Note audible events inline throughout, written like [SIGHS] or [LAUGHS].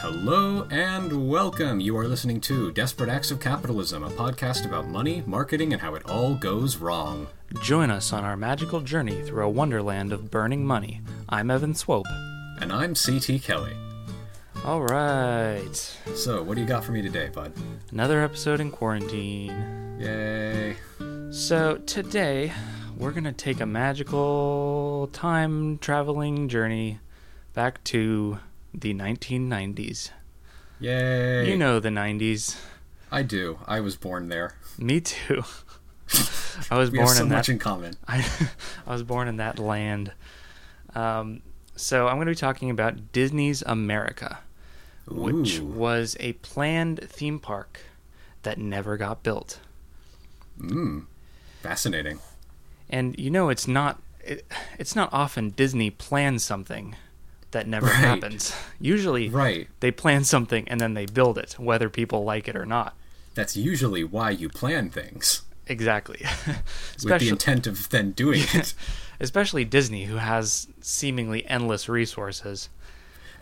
Hello and welcome. You are listening to Desperate Acts of Capitalism, a podcast about money, marketing, and how it all goes wrong. Join us on our magical journey through a wonderland of burning money. I'm Evan Swope. And I'm CT Kelly. All right. So, what do you got for me today, bud? Another episode in quarantine. Yay. So, today we're going to take a magical time traveling journey back to the 1990s. Yay. You know the 90s. I do. I was born there. Me too. [LAUGHS] I was We born have so in much that in common. [LAUGHS] I, I was born in that land. Um, so I'm going to be talking about Disney's America, which was a planned theme park that never got built. Mm. Fascinating. And you know, it's not it, it's not often Disney plans something that [LAUGHS] never Right. happens. Usually, Right. they plan something and then they build it, whether people like it or not. That's usually why you plan things, Exactly. [LAUGHS] with the intent of then doing [LAUGHS] it. especially Disney, who has seemingly endless resources.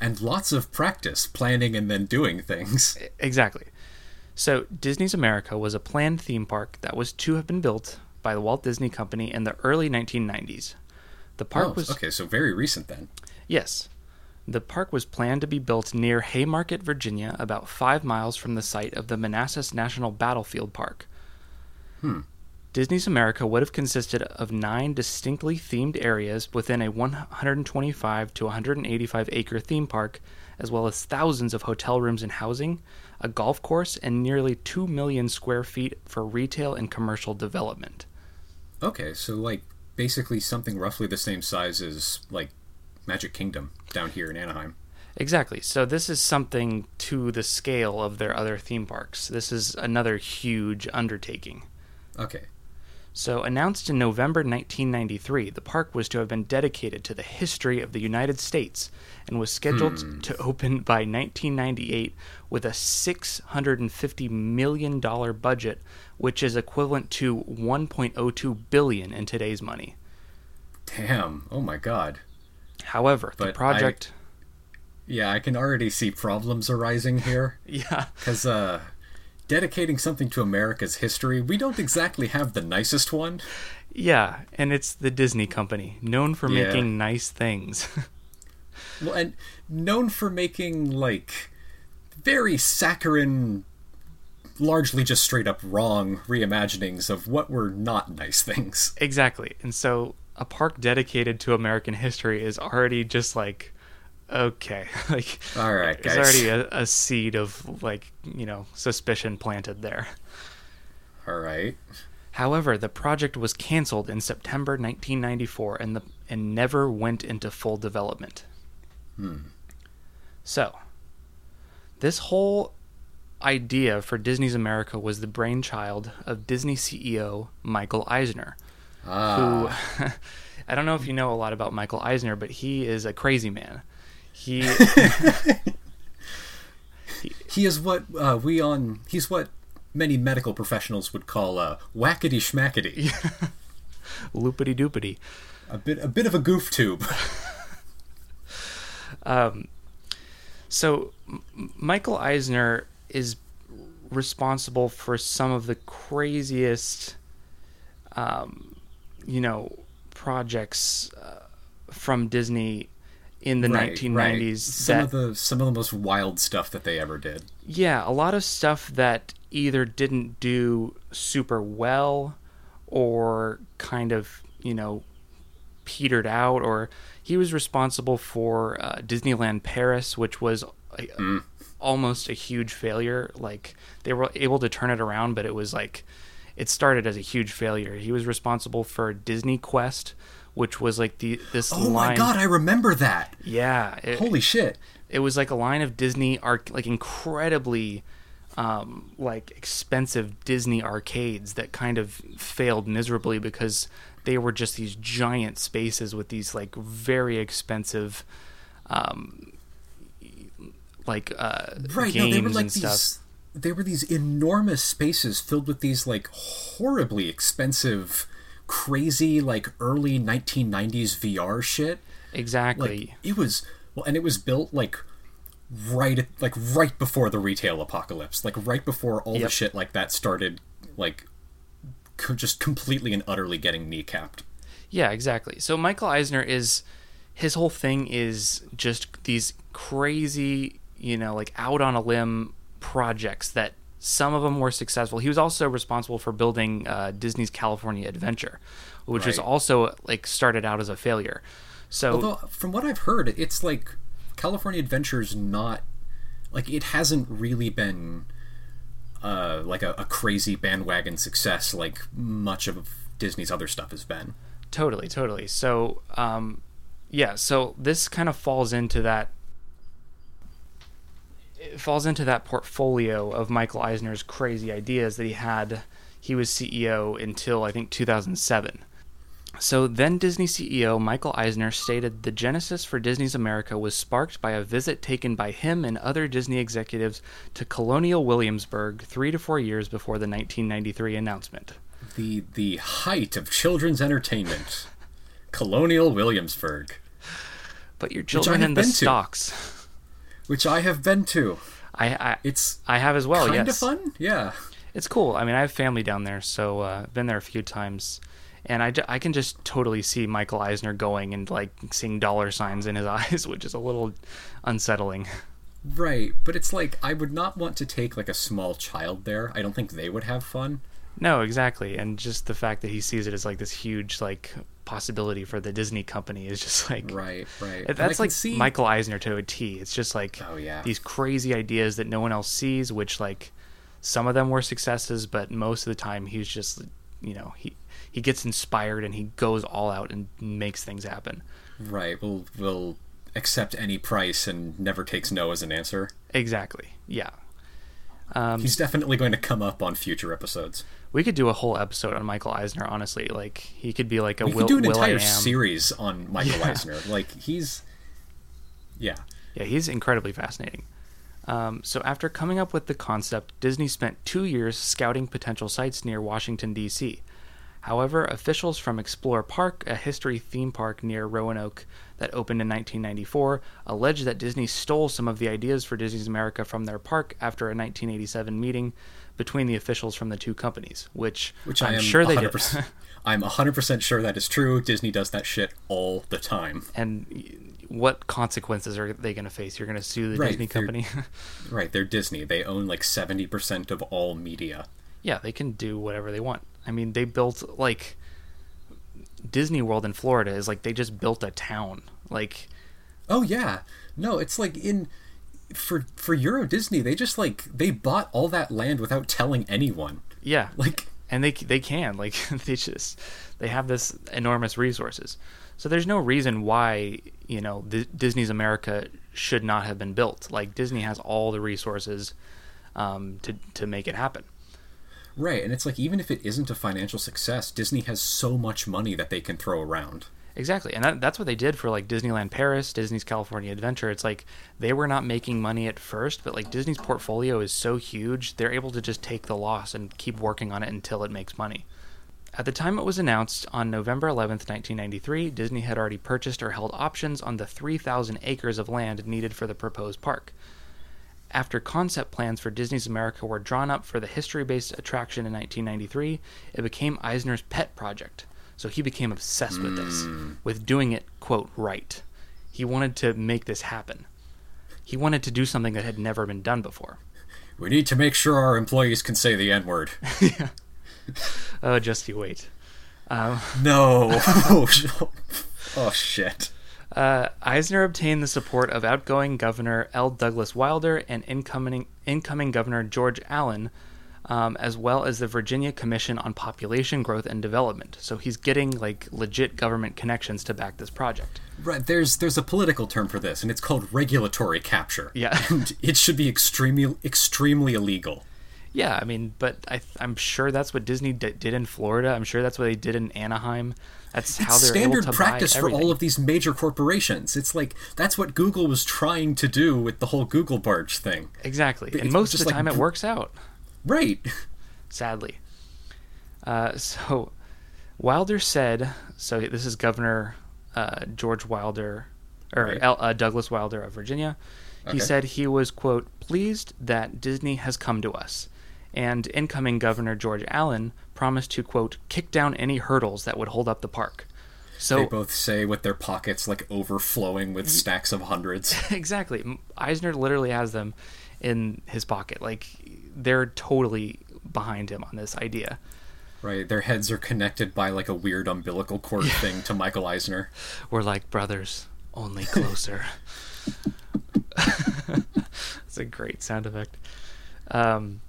and lots of practice planning and then doing things. Exactly. So, Disney's America was a planned theme park that was to have been built by the Walt Disney Company in the early 1990s. The park oh, was okay, so very recent then. yes. The park was planned to be built near Haymarket, Virginia, about 5 miles from the site of the Manassas National Battlefield Park. Hmm. Disney's America would have consisted of 9 distinctly themed areas within a 125 to 185 acre theme park, as well as thousands of hotel rooms and housing, a golf course, and nearly 2 million square feet for retail and commercial development. Okay, so like basically something roughly the same size as like Magic Kingdom down here in Anaheim. Exactly. So this is something to the scale of their other theme parks. This is another huge undertaking. Okay. So, announced in November 1993, the park was to have been dedicated to the history of the United States and was scheduled hmm. to open by 1998 with a $650 million budget, which is equivalent to 1.02 billion in today's money. Damn. Oh my god. However, the But I- project Yeah, I can already see problems arising here [LAUGHS] yeah, cuz uh dedicating something to America's history, we don't exactly have the nicest one. yeah, and it's the Disney company, known for Yeah. making nice things. [LAUGHS] Well, and known for making like very saccharine largely just straight up wrong reimaginings of what were not nice things. Exactly. And so a park dedicated to American history is already just like okay. [LAUGHS] like All right, there's guys. already a, a seed of like, you know, suspicion planted there. All right. However, the project was canceled in September 1994 and the and never went into full development. hmm So, this whole idea for Disney's America was the brainchild of Disney CEO Michael Eisner. Ah. who [LAUGHS] I don't know if you know a lot about Michael Eisner, but he is a crazy man. He [LAUGHS] He is what uh, we on. He's what many medical professionals would call uh, whackety schmackety. [LAUGHS] loopity doopity. A bit, a bit of a goof tube. um, So M- Michael Eisner is responsible for some of the craziest, um, you know, projects uh, from Disney in the Right, 1990s. right. Some that- of the some of the most wild stuff that they ever did. Yeah, a lot of stuff that either didn't do super well or kind of, you know, petered out or he was responsible for uh, Disneyland Paris, which was a, almost a huge failure. Like they were able to turn it around, but it was like it started as a huge failure. He was responsible for Disney Quest, which was like the this Oh line. my god, I remember that. Yeah, it, Holy shit. it was like a line of Disney arc like incredibly um, like expensive Disney arcades that kind of failed miserably because they were just these giant spaces with these like very expensive um, like uh, Right, games no, they were like and stuff. They were these enormous spaces filled with these like horribly expensive crazy like early 1990s VR shit. Exactly. Like it was well and it was built like right at, like right before the retail apocalypse, like right before all the shit like that started, like co- just completely and utterly getting kneecapped. Yeah, exactly. So Michael Eisner is his whole thing is just these crazy, you know, like out on a limb projects that some of them were successful. He was also responsible for building uh, Disney's California Adventure, which was also like started out as a failure. So Although from what I've heard, it's like California Adventure's not like it hasn't really been uh, like a, a crazy bandwagon success like much of Disney's other stuff has been. Totally, totally. So, um, yeah, so this kind of falls into that. It falls into that portfolio of Michael Eisner's crazy ideas that he had. He was CEO until I think 2007. So then Disney CEO Michael Eisner stated the genesis for Disney's America was sparked by a visit taken by him and other Disney executives to Colonial Williamsburg three to four years before the 1993 announcement. The the height of children's entertainment, Colonial Williamsburg, Put your children in the been to. Which I have been to. I, I It's I have as well. kind of yes, fun. Yeah. it's cool. I mean, I have family down there, so uh, I've been there a few times, and I, I can just totally see Michael Eisner going and like seeing dollar signs in his [LAUGHS] eyes, which is a little unsettling. Right, but it's like I would not want to take like a small child there. I don't think they would have fun. No, exactly, and just the fact that he sees it as like this huge like possibility for the Disney company is just [LAUGHS] like Right, right. It- And I That's like see- Michael Eisner to a T. It's just like Oh, yeah. these crazy ideas that no one else sees, which like some of them were successes, but most of the time he's just you know he he gets inspired and he goes all out and makes things happen. Right, We'll we'll accept any price and never takes no as an answer. Exactly. Yeah. Um, He's definitely going to come up on future episodes. we could do a whole episode on Michael Eisner. Honestly, like he could be like a We Will, could do an Will entire series on Michael Yeah. Eisner. Like he's, yeah, Yeah, he's incredibly fascinating. Um, so, after coming up with the concept, Disney spent two years scouting potential sites near Washington, D.C. However, officials from Explore Park, a history theme park near Roanoke that opened in 1994, alleged that Disney stole some of the ideas for Disney's America from their park after a 1987 meeting between the officials from the two companies, which, which I'm I am sure they did. 100%, [LAUGHS] I'm 100% sure that is true. Disney does that shit all the time. and what consequences are they going to face? You're going to sue the Right, Disney company? [LAUGHS] Right, they're Disney. They own like 70% of all media. yeah, they can do whatever they want. I mean, they built like Disney World in Florida is like they just built a town. Like, Oh yeah. No, it's like in for for Euro Disney, they just like they bought all that land without telling anyone. yeah, Like and they they can like [LAUGHS] they just they have this enormous resources. So there's no reason why you know the, Disney's America should not have been built. Like Disney has all the resources um, to to make it happen. Right, and it's like even if it isn't a financial success, Disney has so much money that they can throw around. Exactly, and that, that's what they did for like Disneyland Paris, Disney's California Adventure. It's like they were not making money at first, but like Disney's portfolio is so huge, they're able to just take the loss and keep working on it until it makes money. At the time it was announced on November 11th, 1993, Disney had already purchased or held options on the 3,000 acres of land needed for the proposed park. After concept plans for Disney's America were drawn up for the history based attraction in 1993, it became Eisner's pet project. So he became obsessed with this, with doing it, quote, right. He wanted to make this happen. He wanted to do something that had never been done before. We need to make sure our employees can say the N word. [LAUGHS] yeah. Oh, just you wait. Um, no. oh, [LAUGHS] [LAUGHS] oh shit. Uh, Eisner obtained the support of outgoing Governor L. Douglas Wilder and incoming incoming Governor George Allen, um, as well as the Virginia Commission on Population Growth and Development. So he's getting like legit government connections to back this project. Right, there's there's a political term for this, and it's called regulatory capture. Yeah. [LAUGHS] and it should be extremely extremely illegal. Yeah, I mean, but I, I'm sure that's what Disney d- did in Florida. I'm sure that's what they did in Anaheim. That's how It's they're standard practice for all of these major corporations. It's like that's what Google was trying to do with the whole Google barge thing. exactly, and most of the like time it works out. Right. sadly. Uh, so Wilder said, so this is Governor uh, George Wilder, or Right. L, uh, Douglas Wilder of Virginia. He Okay. said he was, quote, pleased that Disney has come to us. And incoming Governor George Allen promised to, quote, kick down any hurdles that would hold up the park. So They both say with their pockets like overflowing with stacks of hundreds. [LAUGHS] exactly. Eisner literally has them in his pocket. Like they're totally behind him on this idea. Right, their heads are connected by like a weird umbilical cord thing to [LAUGHS] Michael Eisner. We're like brothers, only [LAUGHS] closer. It's a great sound effect. Um,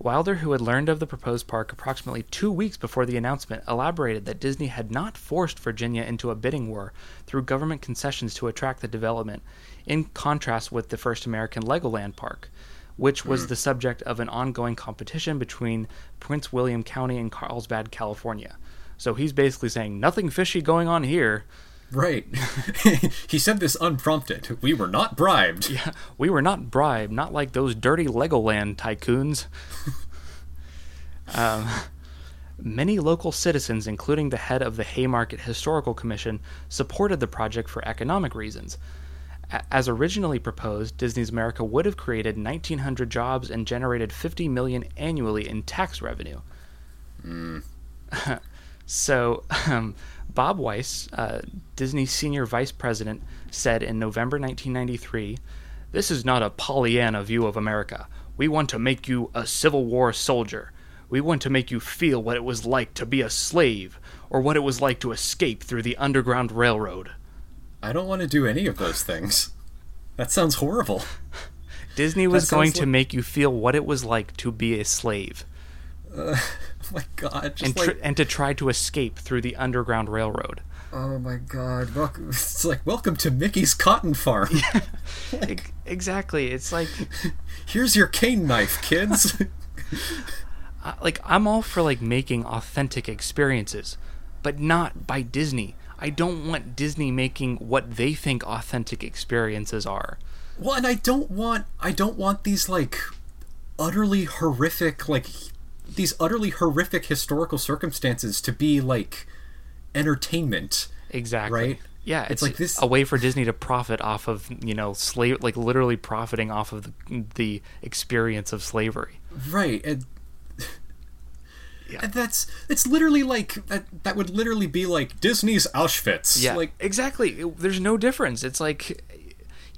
Wilder, who had learned of the proposed park approximately two weeks before the announcement, elaborated that Disney had not forced Virginia into a bidding war through government concessions to attract the development, in contrast with the first American Legoland park, which was hmm. the subject of an ongoing competition between Prince William County and Carlsbad, California. So he's basically saying nothing fishy going on here. Right. [LAUGHS] he said this unprompted. We were not bribed. Yeah, we were not bribed, not like those dirty Legoland tycoons. um, many local citizens, including the head of the Haymarket Historical Commission, supported the project for economic reasons. A- As originally proposed, Disney's America would have created 1,900 jobs and generated 50 million annually in tax revenue. [LAUGHS] So, [LAUGHS] um, Bob Weis, uh, Disney's senior vice president, said in November 1993 This is not a Pollyanna view of America. We want to make you a Civil War soldier. We want to make you feel what it was like to be a slave, or what it was like to escape through the Underground Railroad. I don't want to do any of those things. That sounds horrible. [LAUGHS] Disney was going sounds to make you feel what it was like to be a slave, Oh [LAUGHS] my god. Just and, tr- like, and to try to escape through the Underground Railroad. oh my god. Welcome, it's like, welcome to Mickey's Cotton Farm. [LAUGHS] [LAUGHS] Ex- exactly. It's like Here's your cane knife, kids. I- uh, like I'm all for like making authentic experiences, but not by Disney. I don't want Disney making what they think authentic experiences are. well, and I don't want I don't want these like utterly horrific like these utterly horrific historical circumstances to be like entertainment. Exactly. Right? Yeah, It's it's, like this- a way for Disney to profit off of you know slave, like literally profiting off of the, the experience of slavery. Right. And [LAUGHS] Yeah. and that's it's literally like that that would literally be like Disney's Auschwitz. Yeah, Like exactly. There's no difference. It's like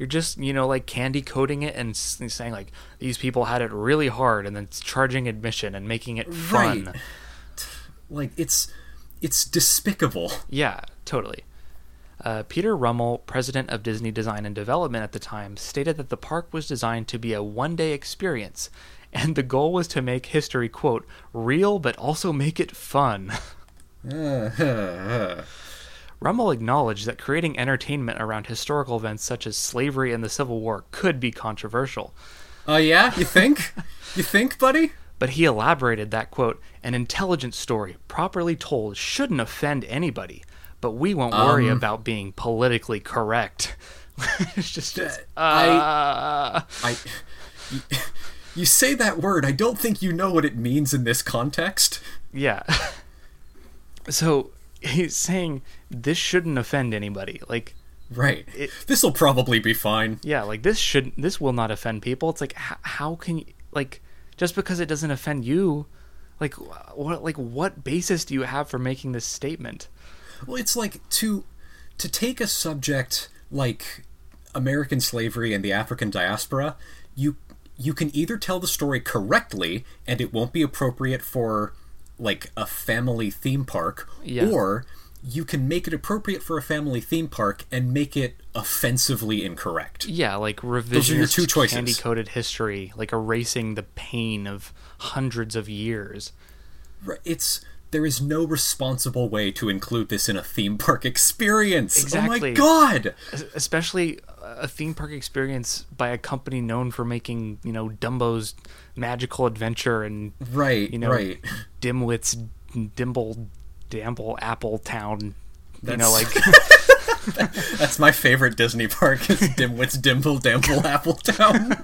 you're just you know like candy coating it and saying like these people had it really hard, and then charging admission and making it fun. Right. like it's it's despicable. Yeah, totally. Uh, Peter Rummel, president of Disney Design and Development at the time, stated that the park was designed to be a one day experience, and the goal was to make history, quote, real but also make it fun. [LAUGHS] [LAUGHS] Rummel acknowledged that creating entertainment around historical events such as slavery and the Civil War could be controversial, Oh yeah, you think? you think, buddy? but he elaborated that, quote, an intelligent story, properly told, shouldn't offend anybody, but we won't worry Um, about being politically correct. [LAUGHS] it's just, I- uh, I [LAUGHS] you, you say that word, I don't think you know what it means in this context. yeah. [LAUGHS] so he's saying this shouldn't offend anybody. Like, Right. This'll probably be fine. yeah, like this should this will not offend people. It's like how, how can you like just because it doesn't offend you, like what like what basis do you have for making this statement? Well, it's like to to take a subject like American slavery and the African diaspora, you you can either tell the story correctly and it won't be appropriate for like a family theme park, Yeah. or you can make it appropriate for a family theme park and make it offensively incorrect. Yeah, like are your two revisionist candy coated history, like erasing the pain of hundreds of years. Right, It's there is no responsible way to include this in a theme park [LAUGHS] experience. Exactly. Oh my god! Especially a theme park experience by a company known for making, you know, Dumbo's magical adventure and Right, you know, right. Dimwit's Dimble Damble Apple Town. You know, like That's- [LAUGHS] [LAUGHS] That's my favorite Disney park is Dimwit's Dimple Dample Appletown.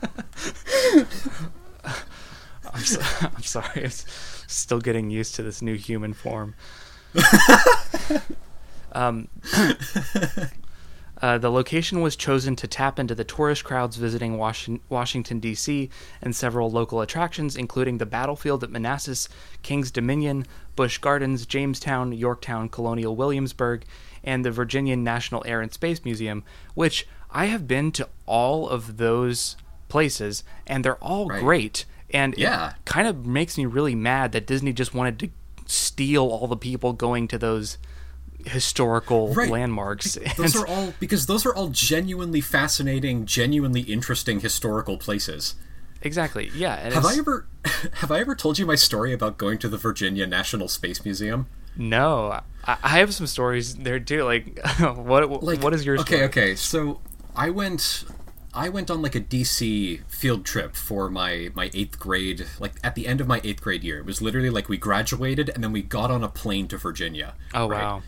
I'm, so, I'm sorry, it's still getting used to this new human form. [LAUGHS] um, Uh, the location was chosen to tap into the tourist crowds visiting Washington, Washington, D.C., and several local attractions, including the battlefield at Manassas, King's Dominion, Busch Gardens, Jamestown, Yorktown, Colonial Williamsburg, and the Virginia National Air and Space Museum, which I have been to all of those places, and they're all Right. great. And Yeah. it kind of makes me really mad that Disney just wanted to steal all the people going to those historical Right. landmarks. [LAUGHS] Those And- are all because those are all genuinely fascinating, genuinely interesting historical places. exactly, yeah. Have I ever [LAUGHS] have I ever told you my story about going to the Virginia National Space Museum? No, I, I have some stories there too. Like, [LAUGHS] what Like what is your Okay, okay. So I went I went on like a DC field trip for my my 8th grade like at the end of my 8th grade year. It was literally like we graduated and then we got on a plane to Virginia. Oh right? wow,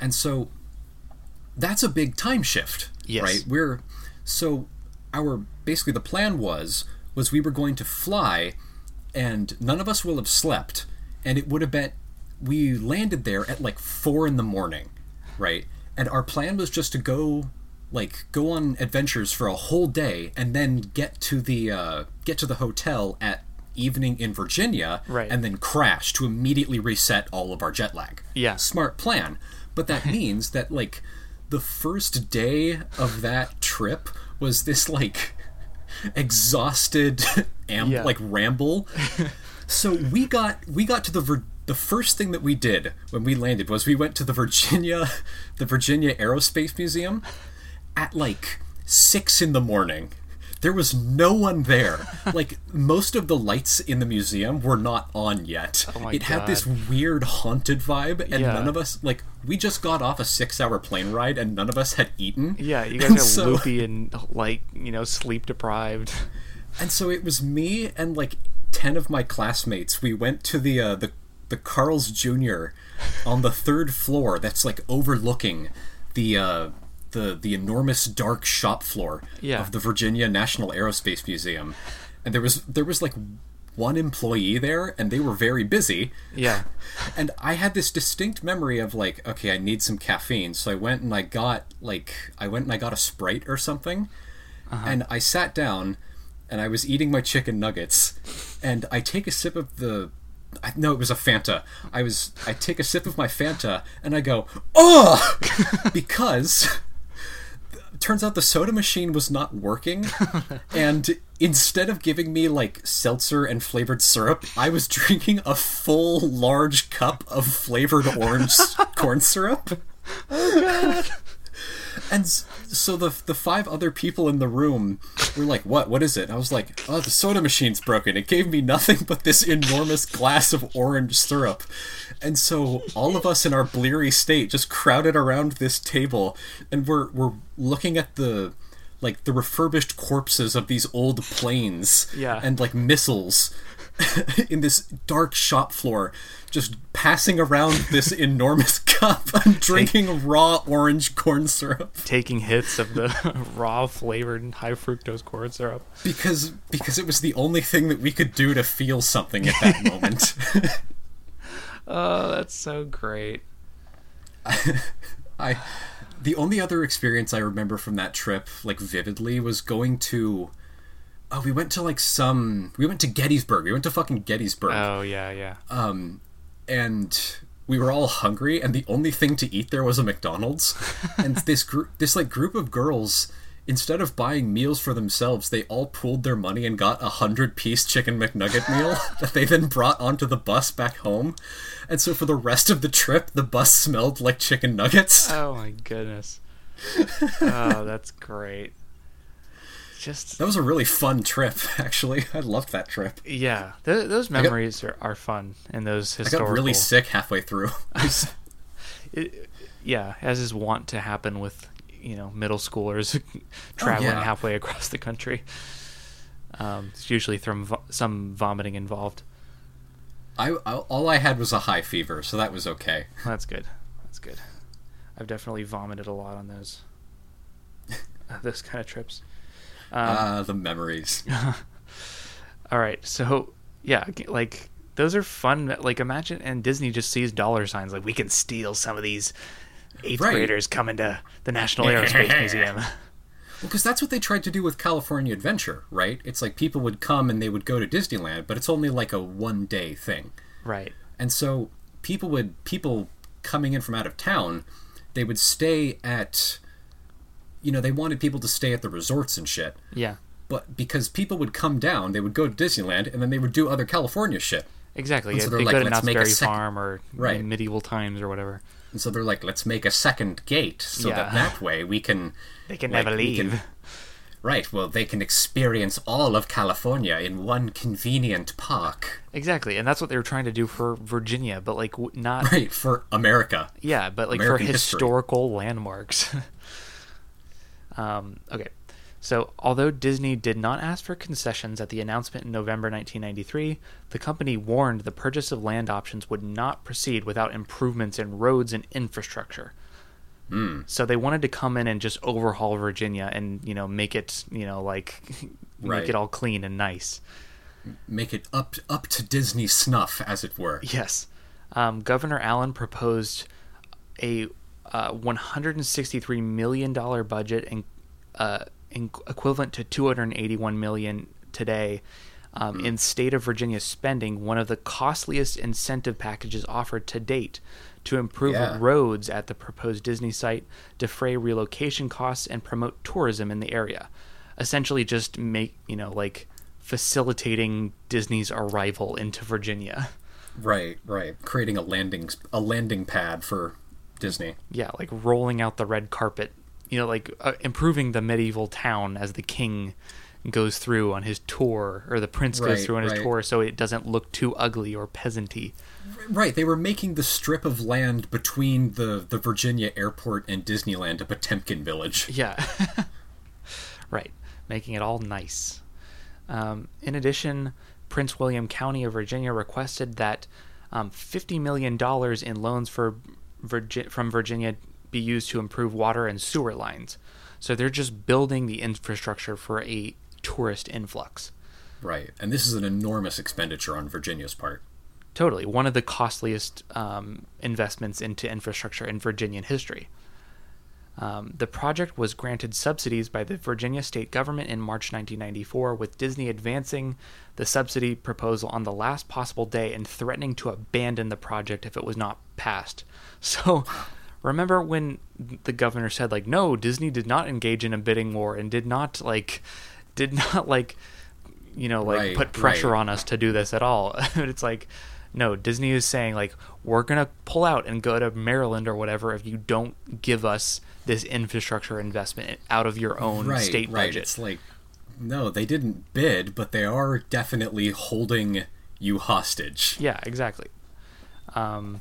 And so that's a big time shift, Yes. right? We're so our basically the plan was was we were going to fly and none of us will have slept and it would have been we landed there at like 4 in the morning, right? And our plan was just to go like go on adventures for a whole day and then get to the uh get to the hotel at evening in Virginia Right. and then crash to immediately reset all of our jet lag Yeah. smart plan. But that [LAUGHS] means that like the first day of that trip was this like exhausted [LAUGHS] am- Yeah. like ramble. [LAUGHS] so we got we got to the Vir- the first thing that we did when we landed was we went to the Virginia the Virginia Aerospace Museum at like 6 in the morning. There was no one there. [LAUGHS] Like most of the lights in the museum were not on yet. Oh it had this weird haunted vibe and Yeah. none of us like we just got off a 6-hour plane ride and none of us had eaten. yeah, you [LAUGHS] guys And are so- loopy and like you know sleep deprived. [LAUGHS] And so it was me and like 10 of my classmates. We went to the uh, the the Carl's Jr. on the third floor that's like overlooking the uh the the enormous dark shop floor Yeah. of the Virginia National Aerospace Museum. And there was there was like one employee there and they were very busy. Yeah, [LAUGHS] And I had this distinct memory of like, okay, I need some caffeine. So I went and I got like I went and I got a Sprite or something. Uh-huh. And I sat down and I was eating my chicken nuggets and I take a sip of the I, no, it was a Fanta. I was I take a sip of my Fanta and I go, "Oh!" [LAUGHS] because turns out the soda machine was not working [LAUGHS] and instead of giving me like seltzer and flavored syrup i was drinking a full large cup of flavored orange [LAUGHS] corn syrup oh, and so the the five other people in the room were like what? What is it? I was like oh the soda machine's broken. It gave me nothing but this enormous glass of orange syrup. And so all of us in our bleary state just crowded around this table and we're we're looking at the like the refurbished corpses of these old planes Yeah. and like missiles [LAUGHS] in this dark shop floor just passing around this enormous cup and drinking raw orange corn syrup taking hits of the [LAUGHS] raw flavored high fructose corn syrup. because because it was the only thing that we could do to feel something at that moment [LAUGHS] [LAUGHS] Oh, that's so great. I the only other experience I remember from that trip like vividly was going to oh we went to like some we went to Gettysburg we went to fucking Gettysburg Oh yeah, yeah. Um and we were all hungry and the only thing to eat there was a McDonald's [LAUGHS] and this group this like group of girls instead of buying meals for themselves they all pooled their money and got a hundred piece chicken McNugget meal [LAUGHS] that they then brought onto the bus back home and so for the rest of the trip the bus smelled like chicken nuggets oh my goodness. [LAUGHS] oh, that's great. Just that was a really fun trip [LAUGHS] actually i loved that trip yeah, th- those memories are, are fun and those historical. i got really sick halfway through [LAUGHS] [LAUGHS] it, yeah, as is wont to happen with you know middle schoolers traveling yeah. halfway across the country. Um, it's usually from vo- some vomiting involved. I, I all i had was a high fever so that was okay That's good. That's good. I've definitely vomited a lot on those those kind of trips. Ah the memories [LAUGHS] All right, so yeah, like those are fun. Like imagine, and Disney just sees dollar signs. Like we can steal some of these eighth Right. graders coming to the National Aerospace [LAUGHS] Museum. Well, Because that's what they tried to do with California Adventure, right? It's like people would come and they would go to Disneyland, but it's only like a one day thing. right. And so people would people coming in from out of town, they would stay at you know, they wanted people to stay at the resorts and shit. Yeah. But because people would come down, they would go to Disneyland and then they would do other California shit. Exactly. And so they they're go like, to "Let's make a Berry sec-" Farm or Right. medieval times or whatever. And so they're like, let's make a second gate so Yeah. that that way we can [LAUGHS] They can like, never we can- leave. Right, well they can experience all of California in one convenient park. Exactly, and that's what they were trying to do for Virginia, but like not Right, for America. yeah, but like American for history. historical landmarks. [LAUGHS] um, okay, so although Disney did not ask for concessions at the announcement in November 1993, the company warned the purchase of land options would not proceed without improvements in roads and infrastructure. Hmm. So they wanted to come in and just overhaul Virginia and you know make it you know like [LAUGHS] make Right. it all clean and nice. Make it up up to Disney snuff, as it were. Yes. Um, Governor Allen proposed a uh, $163 million budget and uh, in, equivalent to 281 million today um, in state of Virginia spending, one of the costliest incentive packages offered to date to improve Yeah. roads at the proposed Disney site, defray relocation costs, and promote tourism in the area. Essentially, just make you know like facilitating Disney's arrival into Virginia. Right, right. Creating a landing a landing pad for Disney. yeah, like rolling out the red carpet, you know, like uh, improving the medieval town as the king goes through on his tour, or the prince goes Right, through on his right. tour, so it doesn't look too ugly or peasanty. Right, they were making the strip of land between the, the Virginia airport and Disneyland a Potemkin village. [LAUGHS] Yeah, [LAUGHS] right, making it all nice. Um, in addition, Prince William County of Virginia requested that um, $50 million in loans for Virgi- from Virginia be used to improve water and sewer lines. So they're just building the infrastructure for a tourist influx. Right, and this is an enormous expenditure on Virginia's part. Totally, one of the costliest um, investments into infrastructure in Virginian history. Um, the project was granted subsidies by the Virginia state government in March 1994, with Disney advancing the subsidy proposal on the last possible day and threatening to abandon the project if it was not passed. [LAUGHS] So, remember when the governor said, like, no, Disney did not engage in a bidding war and did not, like, did [LAUGHS] not, like, you know, like Right, put pressure right. on us to do this at all. [LAUGHS] it's like, no, Disney is saying like we're gonna pull out and go to Maryland or whatever if you don't give us this infrastructure investment out of your own right, state right. budget. It's like, no, they didn't bid, but they are definitely holding you hostage. Yeah, exactly. Um,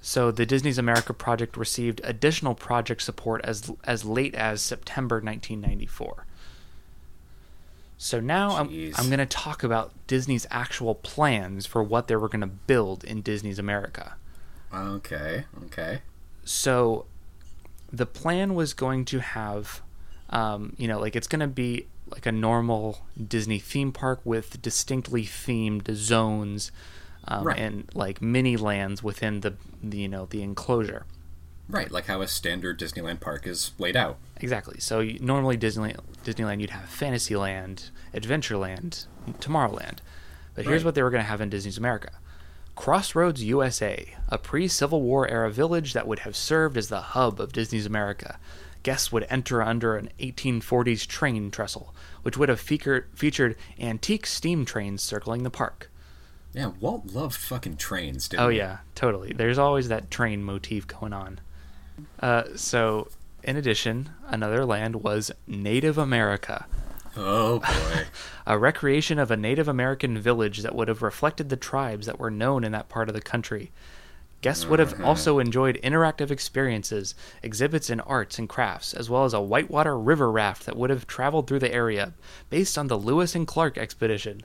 so the Disney's America project received additional project support as as late as September 1994. So now I'm, I'm going to talk about Disney's actual plans for what they were going to build in Disney's America. Okay, okay. so the plan was going to have um, you know like it's going to be like a normal disney theme park with distinctly themed zones um, Right. and like mini lands within the, the you know the enclosure Right, like how a standard Disneyland park is laid out. exactly so you, normally disneyland disneyland you'd have fantasyland adventureland tomorrowland but here's Right. what they were going to have in disney's america Crossroads USA, a pre Civil War era village that would have served as the hub of Disney's America. Guests would enter under an 1840s train trestle, which would have featured, featured antique steam trains circling the park. Yeah, Walt loved fucking trains, didn't Oh, he? yeah, totally. There's always that train motif going on. Uh, so, in addition, another land was Native America, Oh boy. [LAUGHS] a recreation of a Native American village that would have reflected the tribes that were known in that part of the country. Guests would have also enjoyed interactive experiences, exhibits in arts and crafts, as well as a whitewater river raft that would have traveled through the area, based on the Lewis and Clark expedition.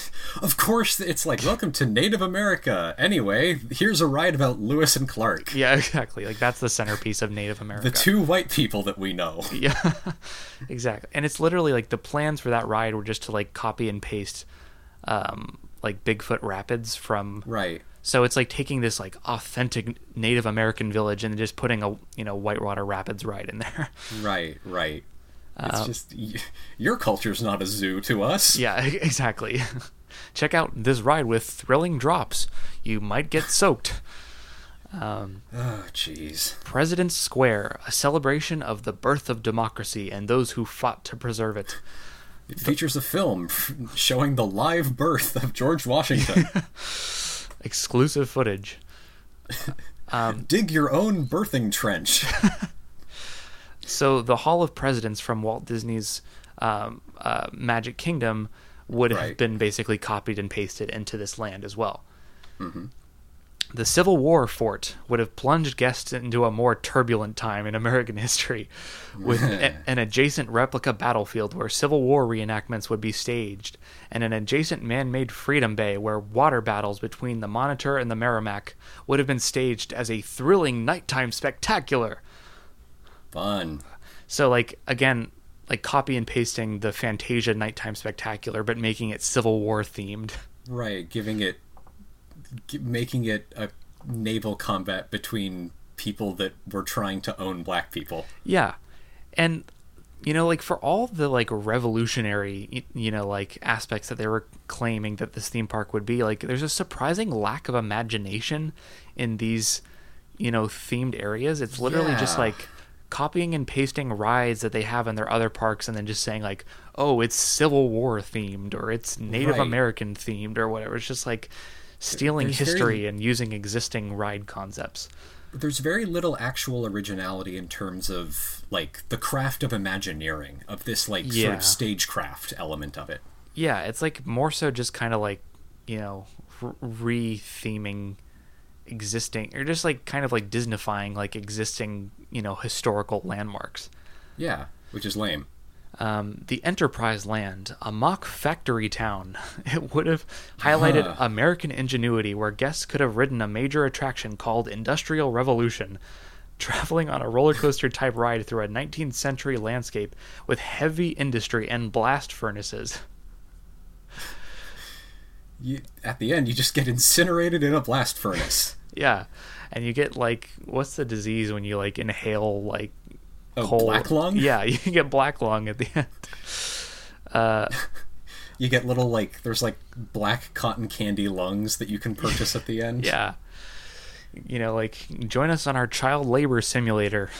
[LAUGHS] of course, it's like, welcome to Native America. Anyway, here's a ride about Lewis and Clark, Yeah, [LAUGHS] exactly. Like that's the centerpiece of Native America. the two white people that we know. [LAUGHS] Yeah, exactly. And it's literally like the plans for that ride were just to like copy and paste, um, like Bigfoot Rapids from Right. So it's like taking this like authentic Native American village and just putting a you know Whitewater Rapids ride in there. Right, right. It's uh, just your culture's not a zoo to us. [LAUGHS] yeah, [LAUGHS] exactly. [LAUGHS] Check out this ride with thrilling drops. You might get [SIGHS] soaked. Um, oh, jeez. President's Square, a celebration of the birth of democracy and those who fought to preserve it. It features a film showing the live birth of George Washington. Exclusive footage. Um, Dig your own birthing trench. So the Hall of Presidents from Walt Disney's um, uh, Magic Kingdom would have been basically copied and pasted into this land as well. Mm-hmm. The Civil War fort would have plunged guests into a more turbulent time in American history, with [LAUGHS] a- an adjacent replica battlefield where Civil War reenactments would be staged, and an adjacent man-made Freedom Bay where water battles between the Monitor and the Merrimack would have been staged as a thrilling nighttime spectacular. Fun. So like again, like copy and pasting the Fantasia nighttime spectacular, but making it Civil War themed. Right, giving it, making it a naval combat between people that were trying to own black people. Yeah, and you know, like for all the like revolutionary, you know, like aspects that they were claiming that this theme park would be, like there's a surprising lack of imagination in these, you know, themed areas. It's literally just like copying and pasting rides that they have in their other parks and then just saying like oh it's civil war themed or it's native Right. american themed or whatever it's just like stealing There's very- history and using existing ride concepts There's very little actual originality in terms of like the craft of imagineering of this like sort of stagecraft element of it. yeah it's like more so just kind of like you know re-theming existing or just like kind of like disneyfying like existing you know historical landmarks Yeah, which is lame. um, the Enterprise Land, a mock factory town. [LAUGHS] It would have highlighted Huh. American ingenuity, where guests could have ridden a major attraction called Industrial Revolution, traveling on a roller coaster type ride through a 19th century landscape with heavy industry and blast furnaces. You, at the end, you just get incinerated in a blast furnace. [LAUGHS] Yeah, and you get like, what's the disease when you like inhale like Oh, coal? black lung? Yeah, [LAUGHS] you get black lung at the end. Uh, [LAUGHS] You get little like there's like black cotton candy lungs that you can purchase at the end. yeah. You know, like join us on our child labor simulator.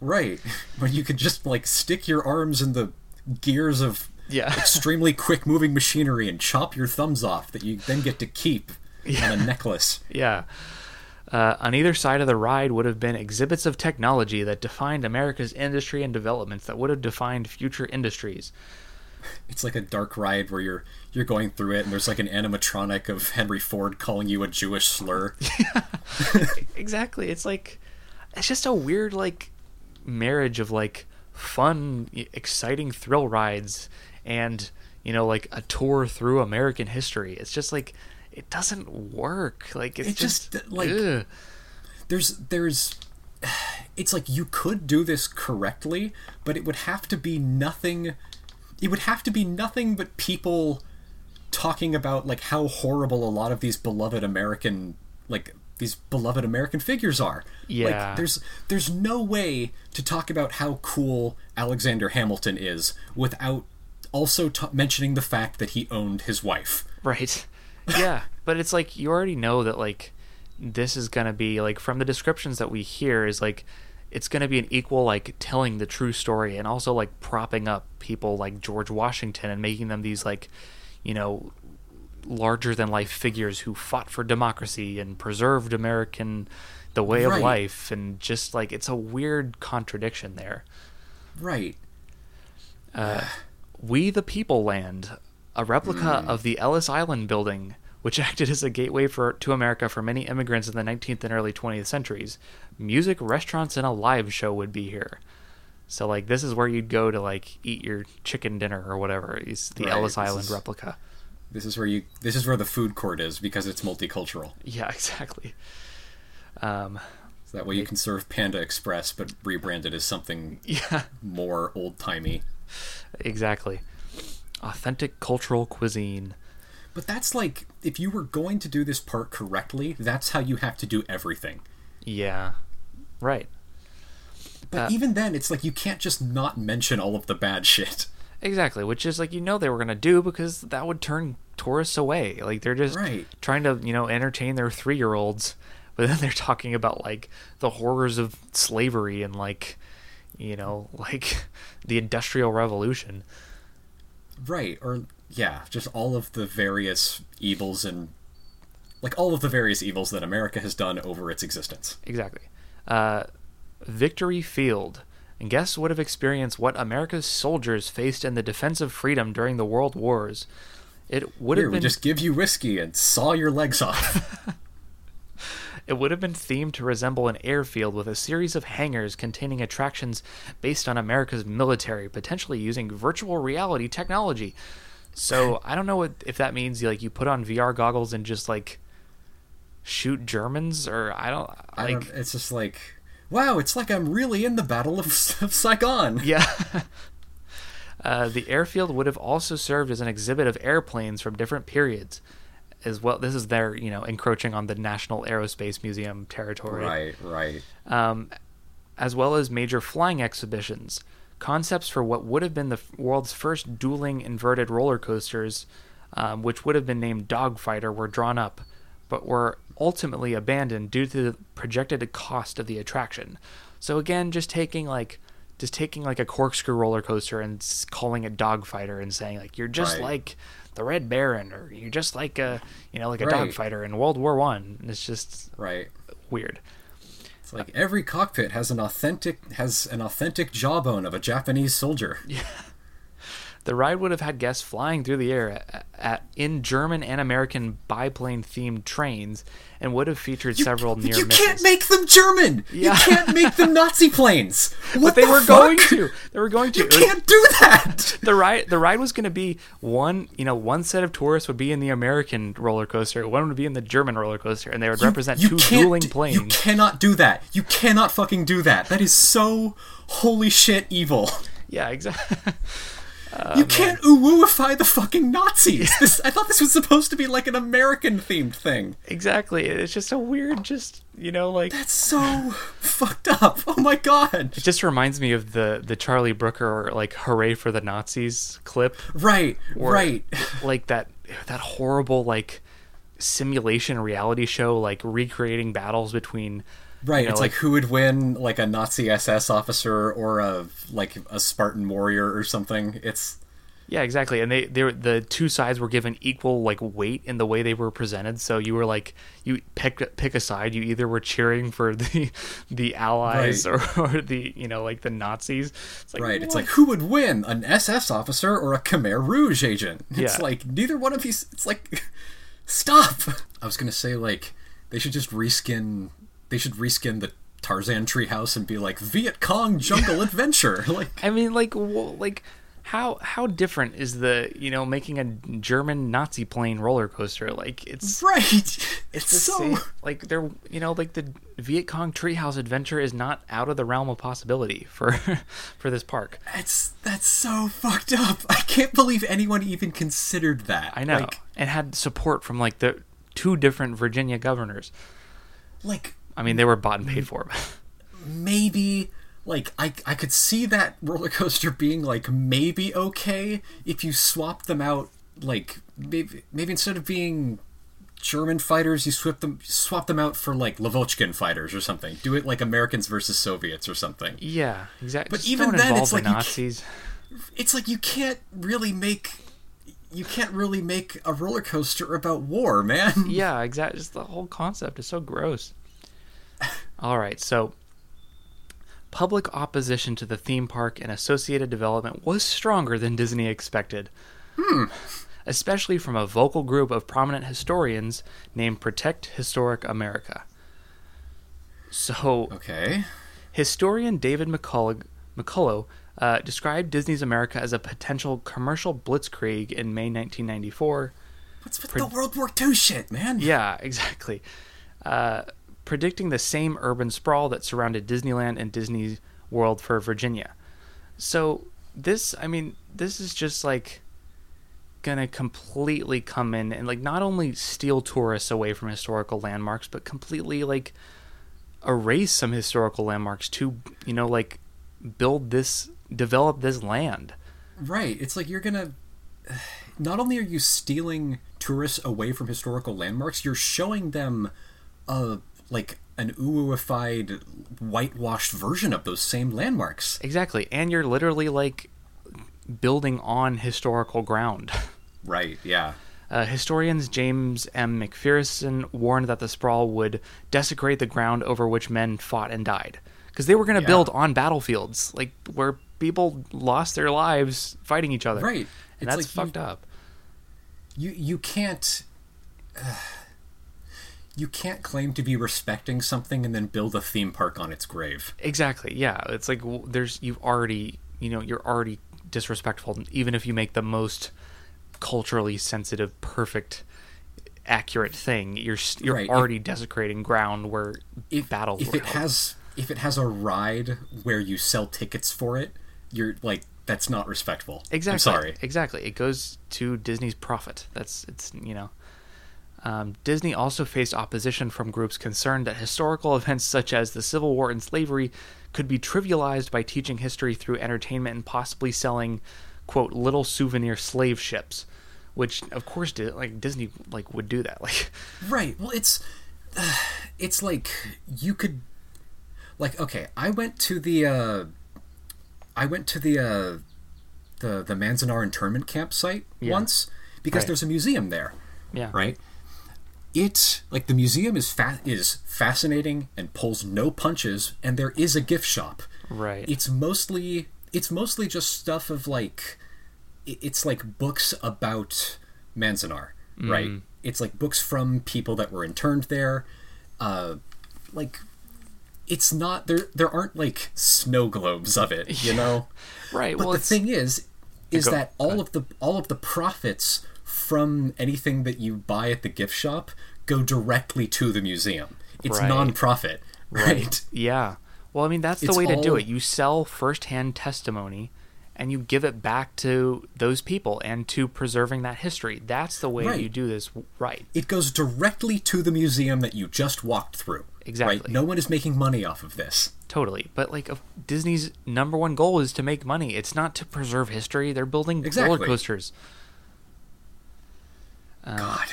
Right. Where you could just like stick your arms in the gears of Yeah. [LAUGHS] extremely quick moving machinery and chop your thumbs off that you then get to keep on a necklace. Yeah. Uh, on either side of the ride would have been exhibits of technology that defined America's industry and developments that would have defined future industries. It's like a dark ride where you're you're going through it and there's like an animatronic of Henry Ford calling you a Jewish slur. [LAUGHS] Exactly. It's like it's just a weird like marriage of like fun, exciting thrill rides and you know like a tour through American history. It's just like it doesn't work. Like it's It just, just, uh, like- ugh. there's there's [SIGHS] it's like you could do this correctly but it would have to be nothing it would have to be nothing but people talking about like how horrible a lot of these beloved american like these beloved american figures are Yeah. like there's there's no way to talk about how cool alexander hamilton is without also t- mentioning the fact that he owned his wife Right. [LAUGHS] Yeah, but it's like you already know that like this is gonna be like from the descriptions that we hear is like it's gonna be an equal like telling the true story and also like propping up people like George Washington and making them these like you know larger than life figures who fought for democracy and preserved American the way of life and just like it's a weird contradiction there. right uh, [SIGHS] [SIGHS] We the People Land, a replica of the Ellis Island building, which [LAUGHS] acted as a gateway for to America for many immigrants in the 19th and early 20th centuries. Music, restaurants, and a live show would be here. So like this is where you'd go to like eat your chicken dinner or whatever. Is the Right, Ellis this Island is- replica. this is where you this is where the food court is because it's multicultural Yeah, [LAUGHS] exactly. Um, So that way you can serve Panda Express, but rebrand it as something [LAUGHS] yeah, more old timey. Exactly. Authentic cultural cuisine. But that's like if you were going to do this part correctly, that's how you have to do everything. Yeah. Right. But Uh, even then, it's like you can't just not mention all of the bad shit. Exactly, which is like you know they were gonna do because that would turn tourists away. Like they're just Right. trying to you know entertain their three year olds, but then they're talking about like the horrors of slavery and like you know [LAUGHS] like the industrial revolution. Right, or yeah, just all of the various evils and like all of the various evils that America has done over its existence. Exactly. Uh, Victory Field. And guests would have experienced what America's soldiers faced in the defense of freedom during the World Wars. It would Here, have we been just give you whiskey and saw your legs off. [LAUGHS] It would have been themed to resemble an airfield with a series of hangars containing attractions based on America's military, potentially using virtual reality technology. So [LAUGHS] I don't know what, if that means like you put on VR goggles and just like shoot Germans, or I don't I like. don't, it's just like, wow, it's like I'm really in the Battle of, of Saigon. Yeah. [LAUGHS] uh, the airfield would have also served as an exhibit of airplanes from different periods, as well. This is their, you know, encroaching on the National Aerospace Museum territory. Right, right. um, as well as major flying exhibitions. Concepts for what would have been the world's first dueling inverted roller coasters, um, which would have been named Dogfighter, were drawn up, but were ultimately abandoned due to the projected cost of the attraction. So again, just taking like just taking like a corkscrew roller coaster and calling it Dogfighter and saying like you're just Right. like the Red Baron or you're just like a you know like a Right. dogfighter in World War One. It's just Right. weird. It's like every cockpit has an authentic has an authentic jawbone of a Japanese soldier. [LAUGHS] The ride would have had guests flying through the air at, at, in German and American biplane themed trains and would have featured several near you misses. can't make them German. Yeah. You can't make them Nazi planes. [LAUGHS] What but they the were fuck? going to. They were going to. You was- can't do that. [LAUGHS] the ride the ride was going to be one, you know, one set of tourists would be in the American roller coaster, one would be in the German roller coaster, and they would represent You two dueling planes. You cannot do that. You cannot fucking do that. That is so holy shit evil. Yeah, exactly. [LAUGHS] you can't ooh-wooify the fucking Nazis. This, I thought this was supposed to be like an American themed thing. exactly. It's just a weird just, you know, like That's so fucked up. Oh my god. it just reminds me of the the Charlie Brooker like hooray for the Nazis clip Right, or, right. like that that horrible like simulation reality show like recreating battles between Right, you know, it's like, who would win, like a Nazi SS officer or a like a Spartan warrior or something. It's yeah exactly and they they were, the two sides were given equal like weight in the way they were presented so you were like you pick pick a side you either were cheering for the [LAUGHS] the allies Right. or, [LAUGHS] or the you know like the nazis it's like right. It's like who would win, an SS officer or a Khmer Rouge agent? [LAUGHS] It's Yeah. like neither one of these. It's like stop. I was gonna say like they should just reskin. They should reskin the Tarzan treehouse and be like Viet Cong Jungle [LAUGHS] Adventure. [LAUGHS] Like i mean like wh- like how how different is the you know making a german nazi plane roller coaster like it's right. [LAUGHS] It's It's so same- like they're you know like the Viet Cong Treehouse Adventure is not out of the realm of possibility for for this park. it's that's so fucked up. I can't believe anyone even considered that. I know, Like, and had support from like the two different Virginia governors. like I mean, they were bought and paid for. [LAUGHS] maybe like I I could see that roller coaster being like maybe okay if you swap them out like maybe maybe instead of being German fighters you swap them swap them out for like Lavochkin fighters or something. Do it like Americans versus Soviets or something. yeah, exactly. But Just even then, it's the like Nazis. It's like you can't really make you can't really make a roller coaster about war, man. Yeah, exactly. Just the whole concept is so gross. All right, so public opposition to the theme park and associated development was stronger than Disney expected. Especially from a vocal group of prominent historians named Protect Historic America. So, Okay. Historian David McCullough, McCullough uh, described Disney's America as a potential commercial blitzkrieg in May 1994. What's with the World War II shit, man? Yeah, [LAUGHS] exactly. Uh, predicting the same urban sprawl that surrounded Disneyland and Disney World for Virginia. So this, I mean, this is just like gonna completely come in and like not only steal tourists away from historical landmarks, but completely like erase some historical landmarks to you know like build this develop this land. Right. It's like you're gonna. [SIGHS] Not only are you stealing tourists away from historical landmarks, you're showing them a like an ooified, whitewashed version of those same landmarks. Exactly, and you're literally like building on historical ground. [LAUGHS] Right. Yeah. Uh, historians James M. McPherson warned that the sprawl would desecrate the ground over which men fought and died. Because they were going to Yeah. build on battlefields, like where people lost their lives fighting each other. Right. And It's that's like you- fucked up. You you can't. You can't claim to be respecting something and then build a theme park on its grave. Exactly. Yeah. It's like there's you've already you know you're already disrespectful even if you make the most culturally sensitive, perfect, accurate thing. You're you're Right, if- already desecrating ground where If battles if were it held. has if it has a ride where you sell tickets for it, you're like that's not respectful. Exactly. I'm sorry. Exactly. It goes to Disney's profit. That's it's you know. Um, Disney also faced opposition from groups concerned that historical [LAUGHS] events such as the Civil War and slavery could be trivialized by teaching history through entertainment and possibly selling, quote, little souvenir slave ships, which of course did like Disney like would do that. [LAUGHS] Like, Right. Well, it's [SIGHS] it's like you could like okay, I went to the uh I went to the uh the the Manzanar internment campsite Yeah. once because Right. there's a museum there, yeah, right? It like the museum is fa- is fascinating and pulls no punches and there is a gift shop. right, It's mostly it's mostly just stuff of like it's like books about Manzanar, right? Mm. It's like books from people that were interned there. Uh like it's not there there aren't like snow globes of it, you [LAUGHS] know? right. But well, the it's thing is is Go- that all of the all of the profits from anything that you buy at the gift shop go directly to the museum. It's Right. non-profit, right? Yeah. Well, I mean, that's the It's way to do it. You sell firsthand testimony and you give it back to those people and to preserving that history. That's the way Right. you do this right. it goes directly to the museum that you just walked through. Exactly. Right? No one is making money off of this. Totally. But like Disney's number one goal is to make money. It's not to preserve history. They're building Exactly. roller coasters. Uh, God.